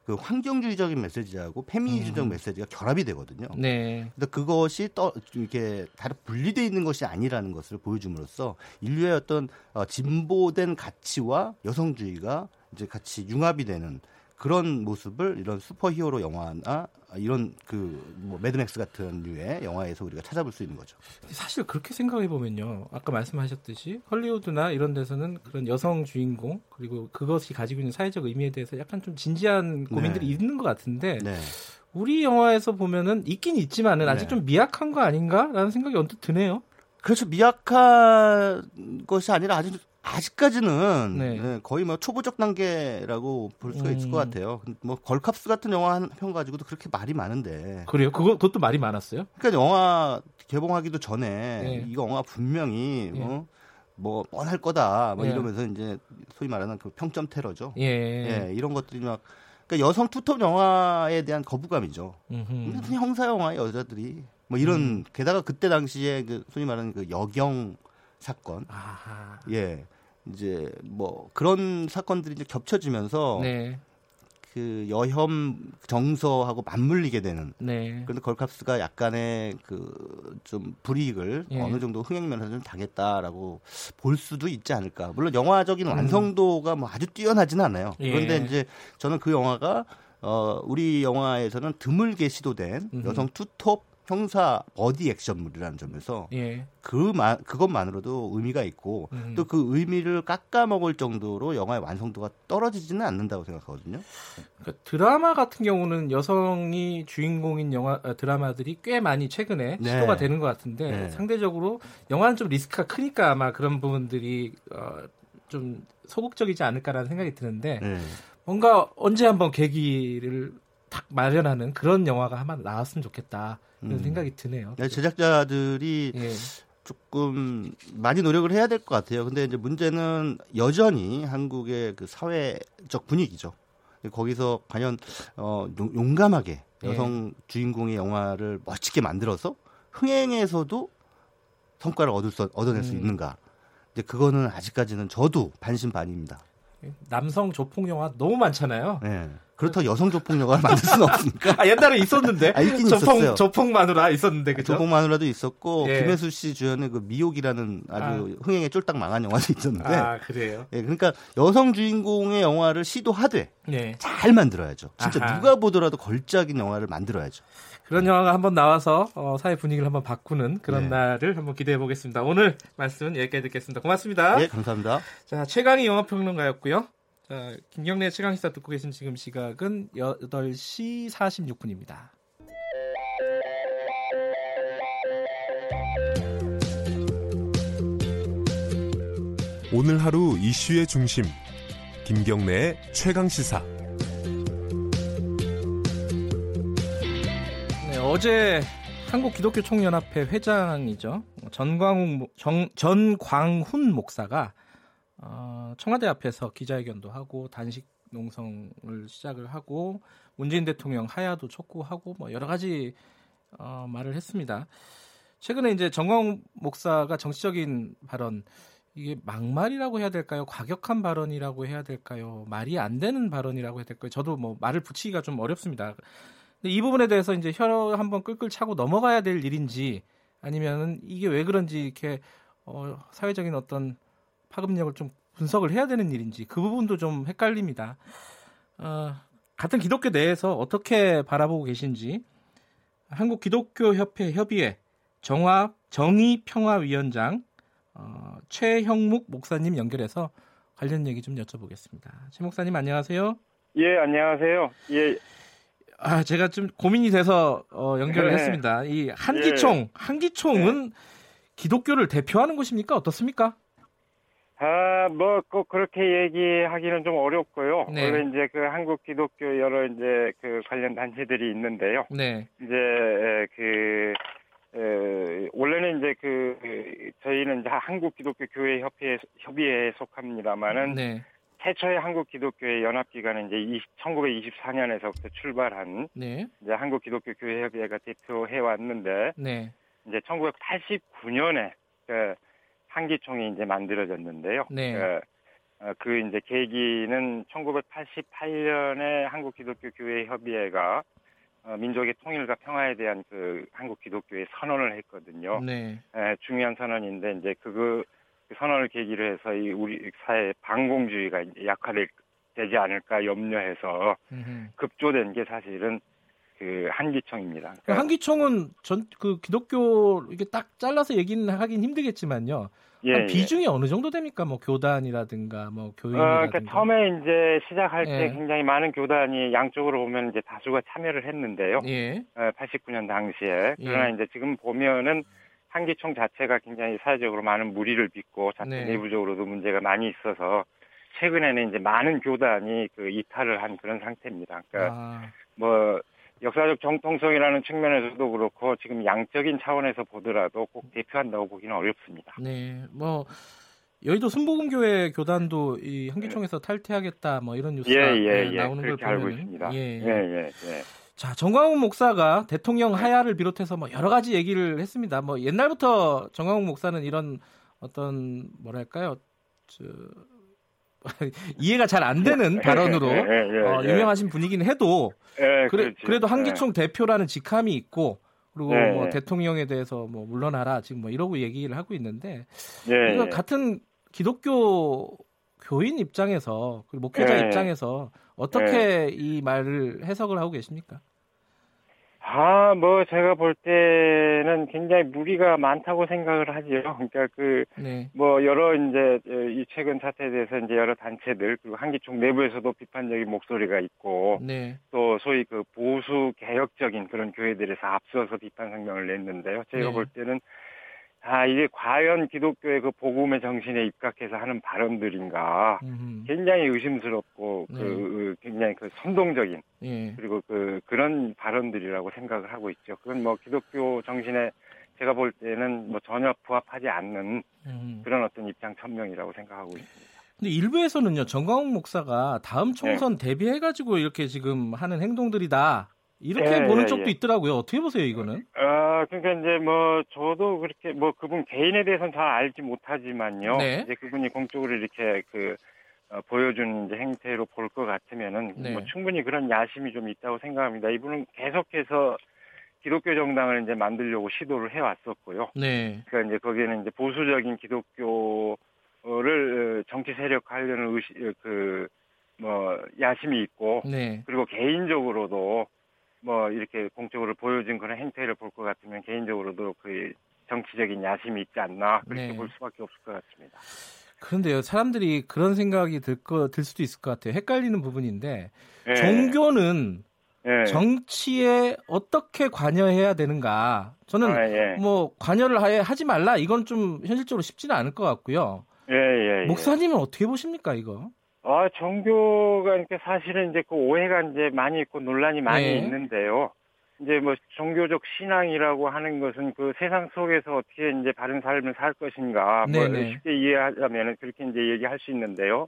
그 환경주의적인 메시지하고 페미니즘적 음. 메시지가 결합이 되거든요. 네. 근데 그것이 떠 이렇게 다른 분리되어 있는 것이 아니라는 것을 보여줌으로써 인류의 어떤 어, 진보된 가치와 여성주의가 이제 같이 융합이 되는 그런 모습을 이런 슈퍼히어로 영화나 이런 그뭐 매드맥스 같은 류의 영화에서 우리가 찾아볼 수 있는 거죠. 사실 그렇게 생각해 보면요. 아까 말씀하셨듯이 헐리우드나 이런 데서는 그런 여성 주인공 그리고 그것이 가지고 있는 사회적 의미에 대해서 약간 좀 진지한 고민들이 네. 있는 것 같은데 네. 우리 영화에서 보면은 있긴 있지만은 아직 네. 좀 미약한 거 아닌가라는 생각이 언뜻 드네요. 그렇죠. 미약한 것이 아니라 아주 아직까지는 네. 네, 거의 뭐 초보적 단계라고 볼 수가 음. 있을 것 같아요. 뭐 걸캅스 같은 영화 한 편 가지고도 그렇게 말이 많은데. 그래요? 그거 그것도 말이 많았어요? 그러니까 영화 개봉하기도 전에 네. 이거 영화 분명히 네. 어, 뭐 뻔할 거다 뭐 네. 이러면서 이제 소위 말하는 그 평점 테러죠. 예. 예 이런 것들이 막 그러니까 여성 투톱 영화에 대한 거부감이죠. 무슨 형사 영화 여자들이 뭐 이런 음. 게다가 그때 당시에 그 소위 말하는 그 여경 사건. 아하. 예. 이제 뭐 그런 사건들이 이제 겹쳐지면서 네. 그 여혐 정서하고 맞물리게 되는. 네. 그런데 걸캅스가 약간의 그 좀 불이익을 예. 어느 정도 흥행면에서 좀 당했다라고 볼 수도 있지 않을까. 물론 영화적인 음. 완성도가 뭐 아주 뛰어나지는 않아요. 예. 그런데 이제 저는 그 영화가 어 우리 영화에서는 드물게 시도된 여성 투톱 형사 버디 액션물이라는 점에서 예. 그만 그것만으로도 의미가 있고 음. 또그 의미를 깎아 먹을 정도로 영화의 완성도가 떨어지지는 않는다고 생각하거든요. 그러니까 드라마 같은 경우는 여성이 주인공인 영화 아, 드라마들이 꽤 많이 최근에 네. 시도가 되는 것 같은데 네. 상대적으로 영화는 좀 리스크가 크니까 아마 그런 부분들이 어, 좀 소극적이지 않을까라는 생각이 드는데 네. 뭔가 언제 한번 계기를 탁 마련하는 그런 영화가 한번 나왔으면 좋겠다. 이런 음. 생각이 드네요. 네, 제작자들이 예. 조금 많이 노력을 해야 될 것 같아요. 근데 이제 문제는 여전히 한국의 그 사회적 분위기죠. 거기서 과연 어, 용감하게 예. 여성 예. 주인공의 영화를 멋지게 만들어서 흥행에서도 성과를 얻을 수, 얻어낼 수 음. 있는가? 이제 그거는 아직까지는 저도 반신반의입니다. 남성 조폭 영화 너무 많잖아요. 네. 그렇다고 여성 조폭 영화를 만들 수는 없으니까. 아, 옛날에 있었는데. 아, 있긴 조폭, 있었어요. 조폭 마누라 있었는데, 그죠? 조폭 마누라도 있었고, 예. 김혜수 씨 주연의 그 미혹이라는 아주 아. 흥행에 쫄딱 망한 영화도 있었는데. 아, 그래요? 예, 그러니까 여성 주인공의 영화를 시도하되 예. 잘 만들어야죠. 진짜 아하. 누가 보더라도 걸작인 영화를 만들어야죠. 그런 영화가 한번 나와서 어, 사회 분위기를 한번 바꾸는 그런 네. 날을 한번 기대해 보겠습니다. 오늘 말씀은 여기까지 듣겠습니다. 고맙습니다. 예, 감사합니다. 자, 최강희 영화평론가였고요. 자, 김경래 최강 시사 듣고 계신 지금 시각은 8시 46분입니다. 오늘 하루 이슈의 중심 김경래의 최강 시사 어제 한국 기독교 총연합회 회장이죠 전광훈 정, 전광훈 목사가 어, 청와대 앞에서 기자회견도 하고 단식 농성을 시작을 하고 문재인 대통령 하야도 촉구하고 뭐 여러 가지 어, 말을 했습니다. 최근에 이제 정광훈 목사가 정치적인 발언 이게 막말이라고 해야 될까요? 과격한 발언이라고 해야 될까요? 말이 안 되는 발언이라고 해야 될까요? 저도 뭐 말을 붙이기가 좀 어렵습니다. 이 부분에 대해서 이제 혀로 한번 끌끌 차고 넘어가야 될 일인지 아니면은 이게 왜 그런지 이렇게 어, 사회적인 어떤 파급력을 좀 분석을 해야 되는 일인지 그 부분도 좀 헷갈립니다. 어, 같은 기독교 내에서 어떻게 바라보고 계신지 한국 기독교 협회 협의회 정화 정의 평화 위원장 어, 최형묵 목사님 연결해서 관련 얘기 좀 여쭤보겠습니다. 최 목사님 안녕하세요. 예 안녕하세요. 예 아, 제가 좀 고민이 돼서 어, 연결을 네. 했습니다. 이 한기총, 예. 한기총은 네. 기독교를 대표하는 곳입니까? 어떻습니까? 아, 뭐, 꼭 그렇게 얘기하기는 좀 어렵고요. 네. 원래 이제 그 한국 기독교 여러 이제 그 관련 단체들이 있는데요. 네. 이제 그, 에, 원래는 이제 그, 저희는 이제 한국 기독교 교회 협회 협의회에 속합니다만은. 네. 최초의 한국 기독교의 연합 기관은 이제 1924년에서부터 출발한 네. 이제 한국 기독교 교회 협의회가 대표해 왔는데 네. 이제 1989년에 그 한기총이 이제 만들어졌는데요. 네. 그, 어, 그 이제 계기는 1988년에 한국 기독교 교회 협의회가 어, 민족의 통일과 평화에 대한 그 한국 기독교의 선언을 했거든요. 네. 에, 중요한 선언인데 이제 그거 그 선언을 계기로 해서 이 우리 사회 반공주의가 약화되지 않을까 염려해서 급조된 게 사실은 그 한기총입니다. 그 한기총은 전 그 기독교 이게 딱 잘라서 얘기는 하긴 힘들겠지만요. 예, 비중이 예. 어느 정도 됩니까? 뭐 교단이라든가 뭐 교인이라든가. 어, 그러니까 처음에 이제 시작할 예. 때 굉장히 많은 교단이 양쪽으로 보면 이제 다수가 참여를 했는데요. 예. 어, 89년 당시에. 그러나 예. 이제 지금 보면은 한기총 자체가 굉장히 사회적으로 많은 무리를 빚고 자체 네. 내부적으로도 문제가 많이 있어서 최근에는 이제 많은 교단이 그 이탈을 한 그런 상태입니다. 그러니까 아. 뭐 역사적 정통성이라는 측면에서도 그렇고 지금 양적인 차원에서 보더라도 꼭 대표한다고 보기는 어렵습니다. 네, 뭐 여의도 순복음교회 교단도 이 한기총에서 탈퇴하겠다 뭐 이런 뉴스가 예, 예, 네, 예. 나오는 걸 보면 알고 있습니다. 예, 예, 예. 예. 자, 정광훈 목사가 대통령 네. 하야를 비롯해서 뭐 여러 가지 얘기를 했습니다. 뭐 옛날부터 정광훈 목사는 이런 어떤 뭐랄까요? 저, 이해가 잘 안 되는 발언으로 예, 예, 어, 유명하신 분이긴 해도 그래, 그래도 한기총 대표라는 직함이 있고 그리고 뭐 대통령에 대해서 뭐 물러나라 지금 뭐 이러고 얘기를 하고 있는데 우리가 같은 기독교 교인 입장에서 그리고 목회자 입장에서 어떻게 이 말을 해석을 하고 계십니까? 아, 뭐 제가 볼 때는 굉장히 무리가 많다고 생각을 하죠. 그러니까 그, 네. 뭐 여러 이제 이 최근 사태에 대해서 이제 여러 단체들 그리고 한기총 내부에서도 비판적인 목소리가 있고, 네. 또 소위 그 보수 개혁적인 그런 교회들에서 앞서서 비판 성명을 냈는데요. 제가 네. 볼 때는 아, 이게 과연 기독교의 그 복음의 정신에 입각해서 하는 발언들인가. 음흠. 굉장히 의심스럽고, 그, 네. 그, 굉장히 그 선동적인, 예. 그리고 그, 그런 발언들이라고 생각을 하고 있죠. 그건 뭐 기독교 정신에 제가 볼 때는 뭐 전혀 부합하지 않는 음. 그런 어떤 입장 천명이라고 생각하고 있습니다. 근데 일부에서는요, 정광훈 목사가 다음 총선 네. 대비해가지고 이렇게 지금 하는 행동들이다. 이렇게 예, 보는 예, 쪽도 예. 있더라고요. 어떻게 보세요, 이거는? 아, 그러니까 이제 뭐 저도 그렇게 뭐 그분 개인에 대해서는 잘 알지 못하지만요. 네. 이제 그분이 공적으로 이렇게 그 어, 보여준 이제 행태로 볼 것 같으면은 네. 뭐 충분히 그런 야심이 좀 있다고 생각합니다. 이분은 계속해서 기독교 정당을 이제 만들려고 시도를 해왔었고요. 네. 그러니까 이제 거기에는 이제 보수적인 기독교를 어, 정치 세력화하려는 의식 그뭐 야심이 있고, 네. 그리고 개인적으로도 뭐 이렇게 공적으로 보여진 그런 행태를 볼 것 같으면 개인적으로도 그 정치적인 야심이 있지 않나 그렇게 네. 볼 수밖에 없을 것 같습니다. 그런데요, 사람들이 그런 생각이 들 거, 들 수도 있을 것 같아요. 헷갈리는 부분인데, 네. 종교는 네. 정치에 어떻게 관여해야 되는가? 저는 아, 예. 뭐 관여를 하에 하지 말라 이건 좀 현실적으로 쉽지는 않을 것 같고요. 예, 예, 예. 목사님은 어떻게 보십니까 이거? 아, 종교가 이렇게 사실은 이제 그 오해가 이제 많이 있고 논란이 많이 네. 있는데요. 이제 뭐 종교적 신앙이라고 하는 것은 그 세상 속에서 어떻게 이제 바른 삶을 살 것인가 뭐 네네. 뭐 쉽게 이해하자면은 그렇게 이제 얘기할 수 있는데요.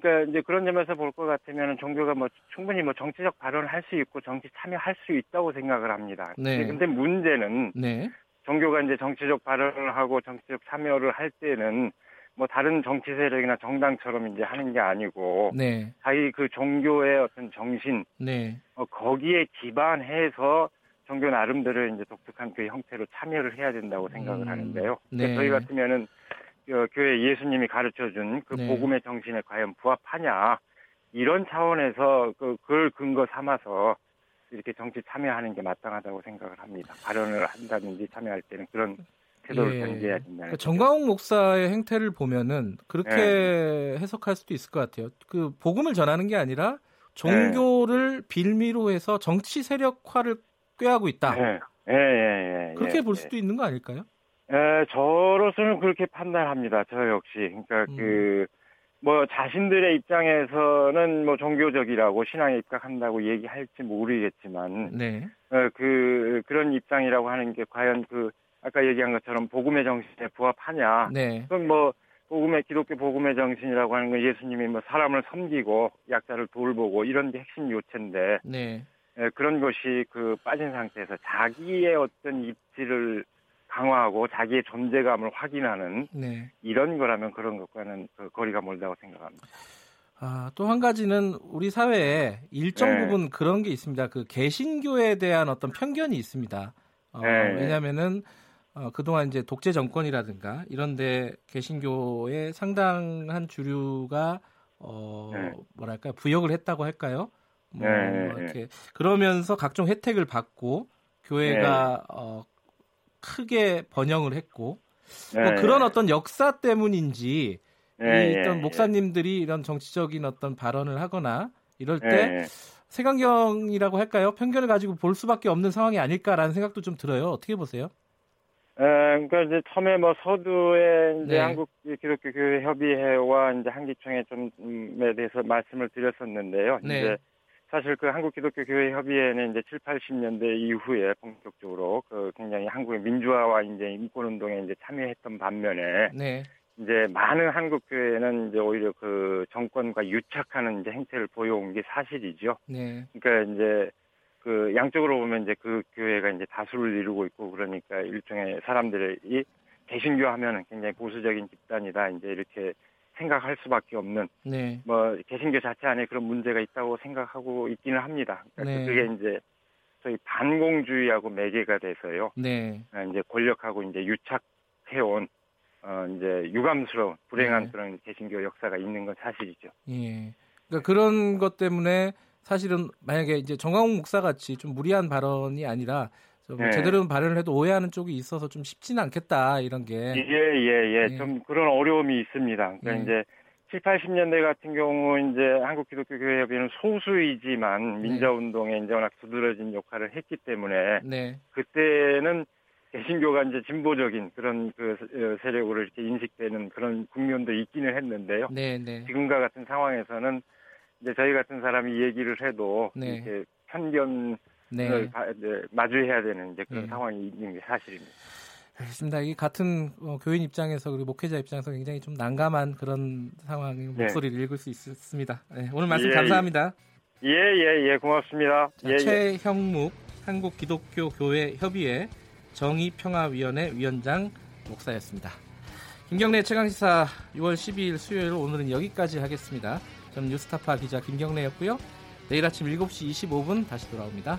그러니까 이제 그런 점에서 볼 것 같으면 종교가 뭐 충분히 뭐 정치적 발언을 할 수 있고 정치 참여할 수 있다고 생각을 합니다. 네. 근데 문제는 네. 종교가 이제 정치적 발언을 하고 정치적 참여를 할 때는 뭐 다른 정치 세력이나 정당처럼 이제 하는 게 아니고 네. 자기 그 종교의 어떤 정신 네. 어, 거기에 기반해서 종교 나름대로 이제 독특한 그 형태로 참여를 해야 된다고 생각을 음. 하는데요. 네. 저희 같으면은 어, 교회 예수님이 가르쳐준 그 네. 복음의 정신에 과연 부합하냐 이런 차원에서 그 그걸 근거 삼아서 이렇게 정치 참여하는 게 마땅하다고 생각을 합니다. 발언을 한다든지 참여할 때는 그런 태도를 예. 견제해야 된다. 그러니까 정광욱 목사의 행태를 보면은 그렇게 네. 해석할 수도 있을 것 같아요. 그 복음을 전하는 게 아니라 종교를 네. 빌미로 해서 정치 세력화를 꾀하고 있다. 네. 예, 예, 예, 그렇게 볼 수도 있는 거 아닐까요? 예, 저로서는 그렇게 판단합니다. 저 역시. 그러니까 음. 그, 뭐, 자신들의 입장에서는 뭐, 종교적이라고 신앙에 입각한다고 얘기할지 모르겠지만, 네. 어, 그, 그런 입장이라고 하는 게 과연 그, 아까 얘기한 것처럼 복음의 정신에 부합하냐. 네. 그럼 뭐 복음의 기독교 복음의 정신이라고 하는 건 예수님이 뭐 사람을 섬기고 약자를 돌보고 이런 게 핵심 요체인데 네. 예, 그런 것이 그 빠진 상태에서 자기의 어떤 입지를 강화하고 자기의 존재감을 확인하는 네. 이런 거라면 그런 것과는 그 거리가 멀다고 생각합니다. 아, 또 한 가지는 우리 사회에 일정 네. 부분 그런 게 있습니다. 그 개신교에 대한 어떤 편견이 있습니다. 어, 네. 왜냐하면은 어, 그동안 이제 독재 정권이라든가 이런데 개신교의 상당한 주류가 어, 네. 뭐랄까 부역을 했다고 할까요? 뭐 네. 이렇게 그러면서 각종 혜택을 받고 교회가 네. 어, 크게 번영을 했고 뭐 네. 그런 어떤 역사 때문인지 네. 이 어떤 목사님들이 이런 정치적인 어떤 발언을 하거나 이럴 때 네. 색안경이라고 할까요? 편견을 가지고 볼 수밖에 없는 상황이 아닐까라는 생각도 좀 들어요. 어떻게 보세요? 에, 그러니까 이제 처음에 뭐 서두에 이제 네. 한국 기독교 교회 협의회와 이제 한기총회 좀에 대해서 말씀을 드렸었는데요. 네. 이제 사실 그 한국 기독교 교회 협의회는 이제 7, 80년대 이후에 본격적으로 그 굉장히 한국의 민주화와 이제 인권 운동에 이제 참여했던 반면에 네. 이제 많은 한국 교회는 이제 오히려 그 정권과 유착하는 이제 행태를 보여온 게 사실이죠. 네. 그러니까 이제 그 양쪽으로 보면 이제 그 교회가 이제 다수를 이루고 있고 그러니까 일종의 사람들이 개신교 하면은 굉장히 보수적인 집단이다 이제 이렇게 생각할 수밖에 없는 네. 뭐 개신교 자체 안에 그런 문제가 있다고 생각하고 있기는 합니다. 그러니까 네. 그게 이제 저희 반공주의하고 매개가 돼서요. 네. 아, 이제 권력하고 이제 유착해온 어 이제 유감스러운 불행한 네. 그런 개신교 역사가 있는 건 사실이죠. 예. 그러니까 그런 것 때문에 사실은 만약에 이제 정광훈 목사 같이 좀 무리한 발언이 아니라 좀 네. 제대로 발언을 해도 오해하는 쪽이 있어서 좀 쉽지는 않겠다 이런 게 예예예 예, 예. 예. 좀 그런 어려움이 있습니다. 그러니까 예. 이제 7, 80년대 같은 경우 이제 한국 기독교 교회 협의는 소수이지만 네. 민자 운동에 이제 워낙 두드러진 역할을 했기 때문에 네. 그때는 개신교가 이제 진보적인 그런 그 어, 세력으로 이렇게 인식되는 그런 국면도 있기는 했는데요. 네, 네. 지금과 같은 상황에서는 이제 저희 같은 사람이 얘기를 해도 네. 이렇게 편견을 네. 마주해야 되는 이제 그런 네. 상황이 있는 게 사실입니다. 알겠습니다. 이 같은 어, 교인 입장에서 그리고 목회자 입장에서 굉장히 좀 난감한 그런 상황의 네. 목소리를 읽을 수 있습니다. 네, 오늘 말씀 예, 감사합니다. 예, 예, 예, 고맙습니다. 자, 예, 예. 최형묵 한국 기독교 교회 협의회 정의평화위원회 위원장 목사였습니다. 김경래 최강시사 6월 12일 수요일 오늘은 여기까지 하겠습니다. 저는 뉴스타파 기자 김경래였고요. 내일 아침 7시 25분 다시 돌아옵니다.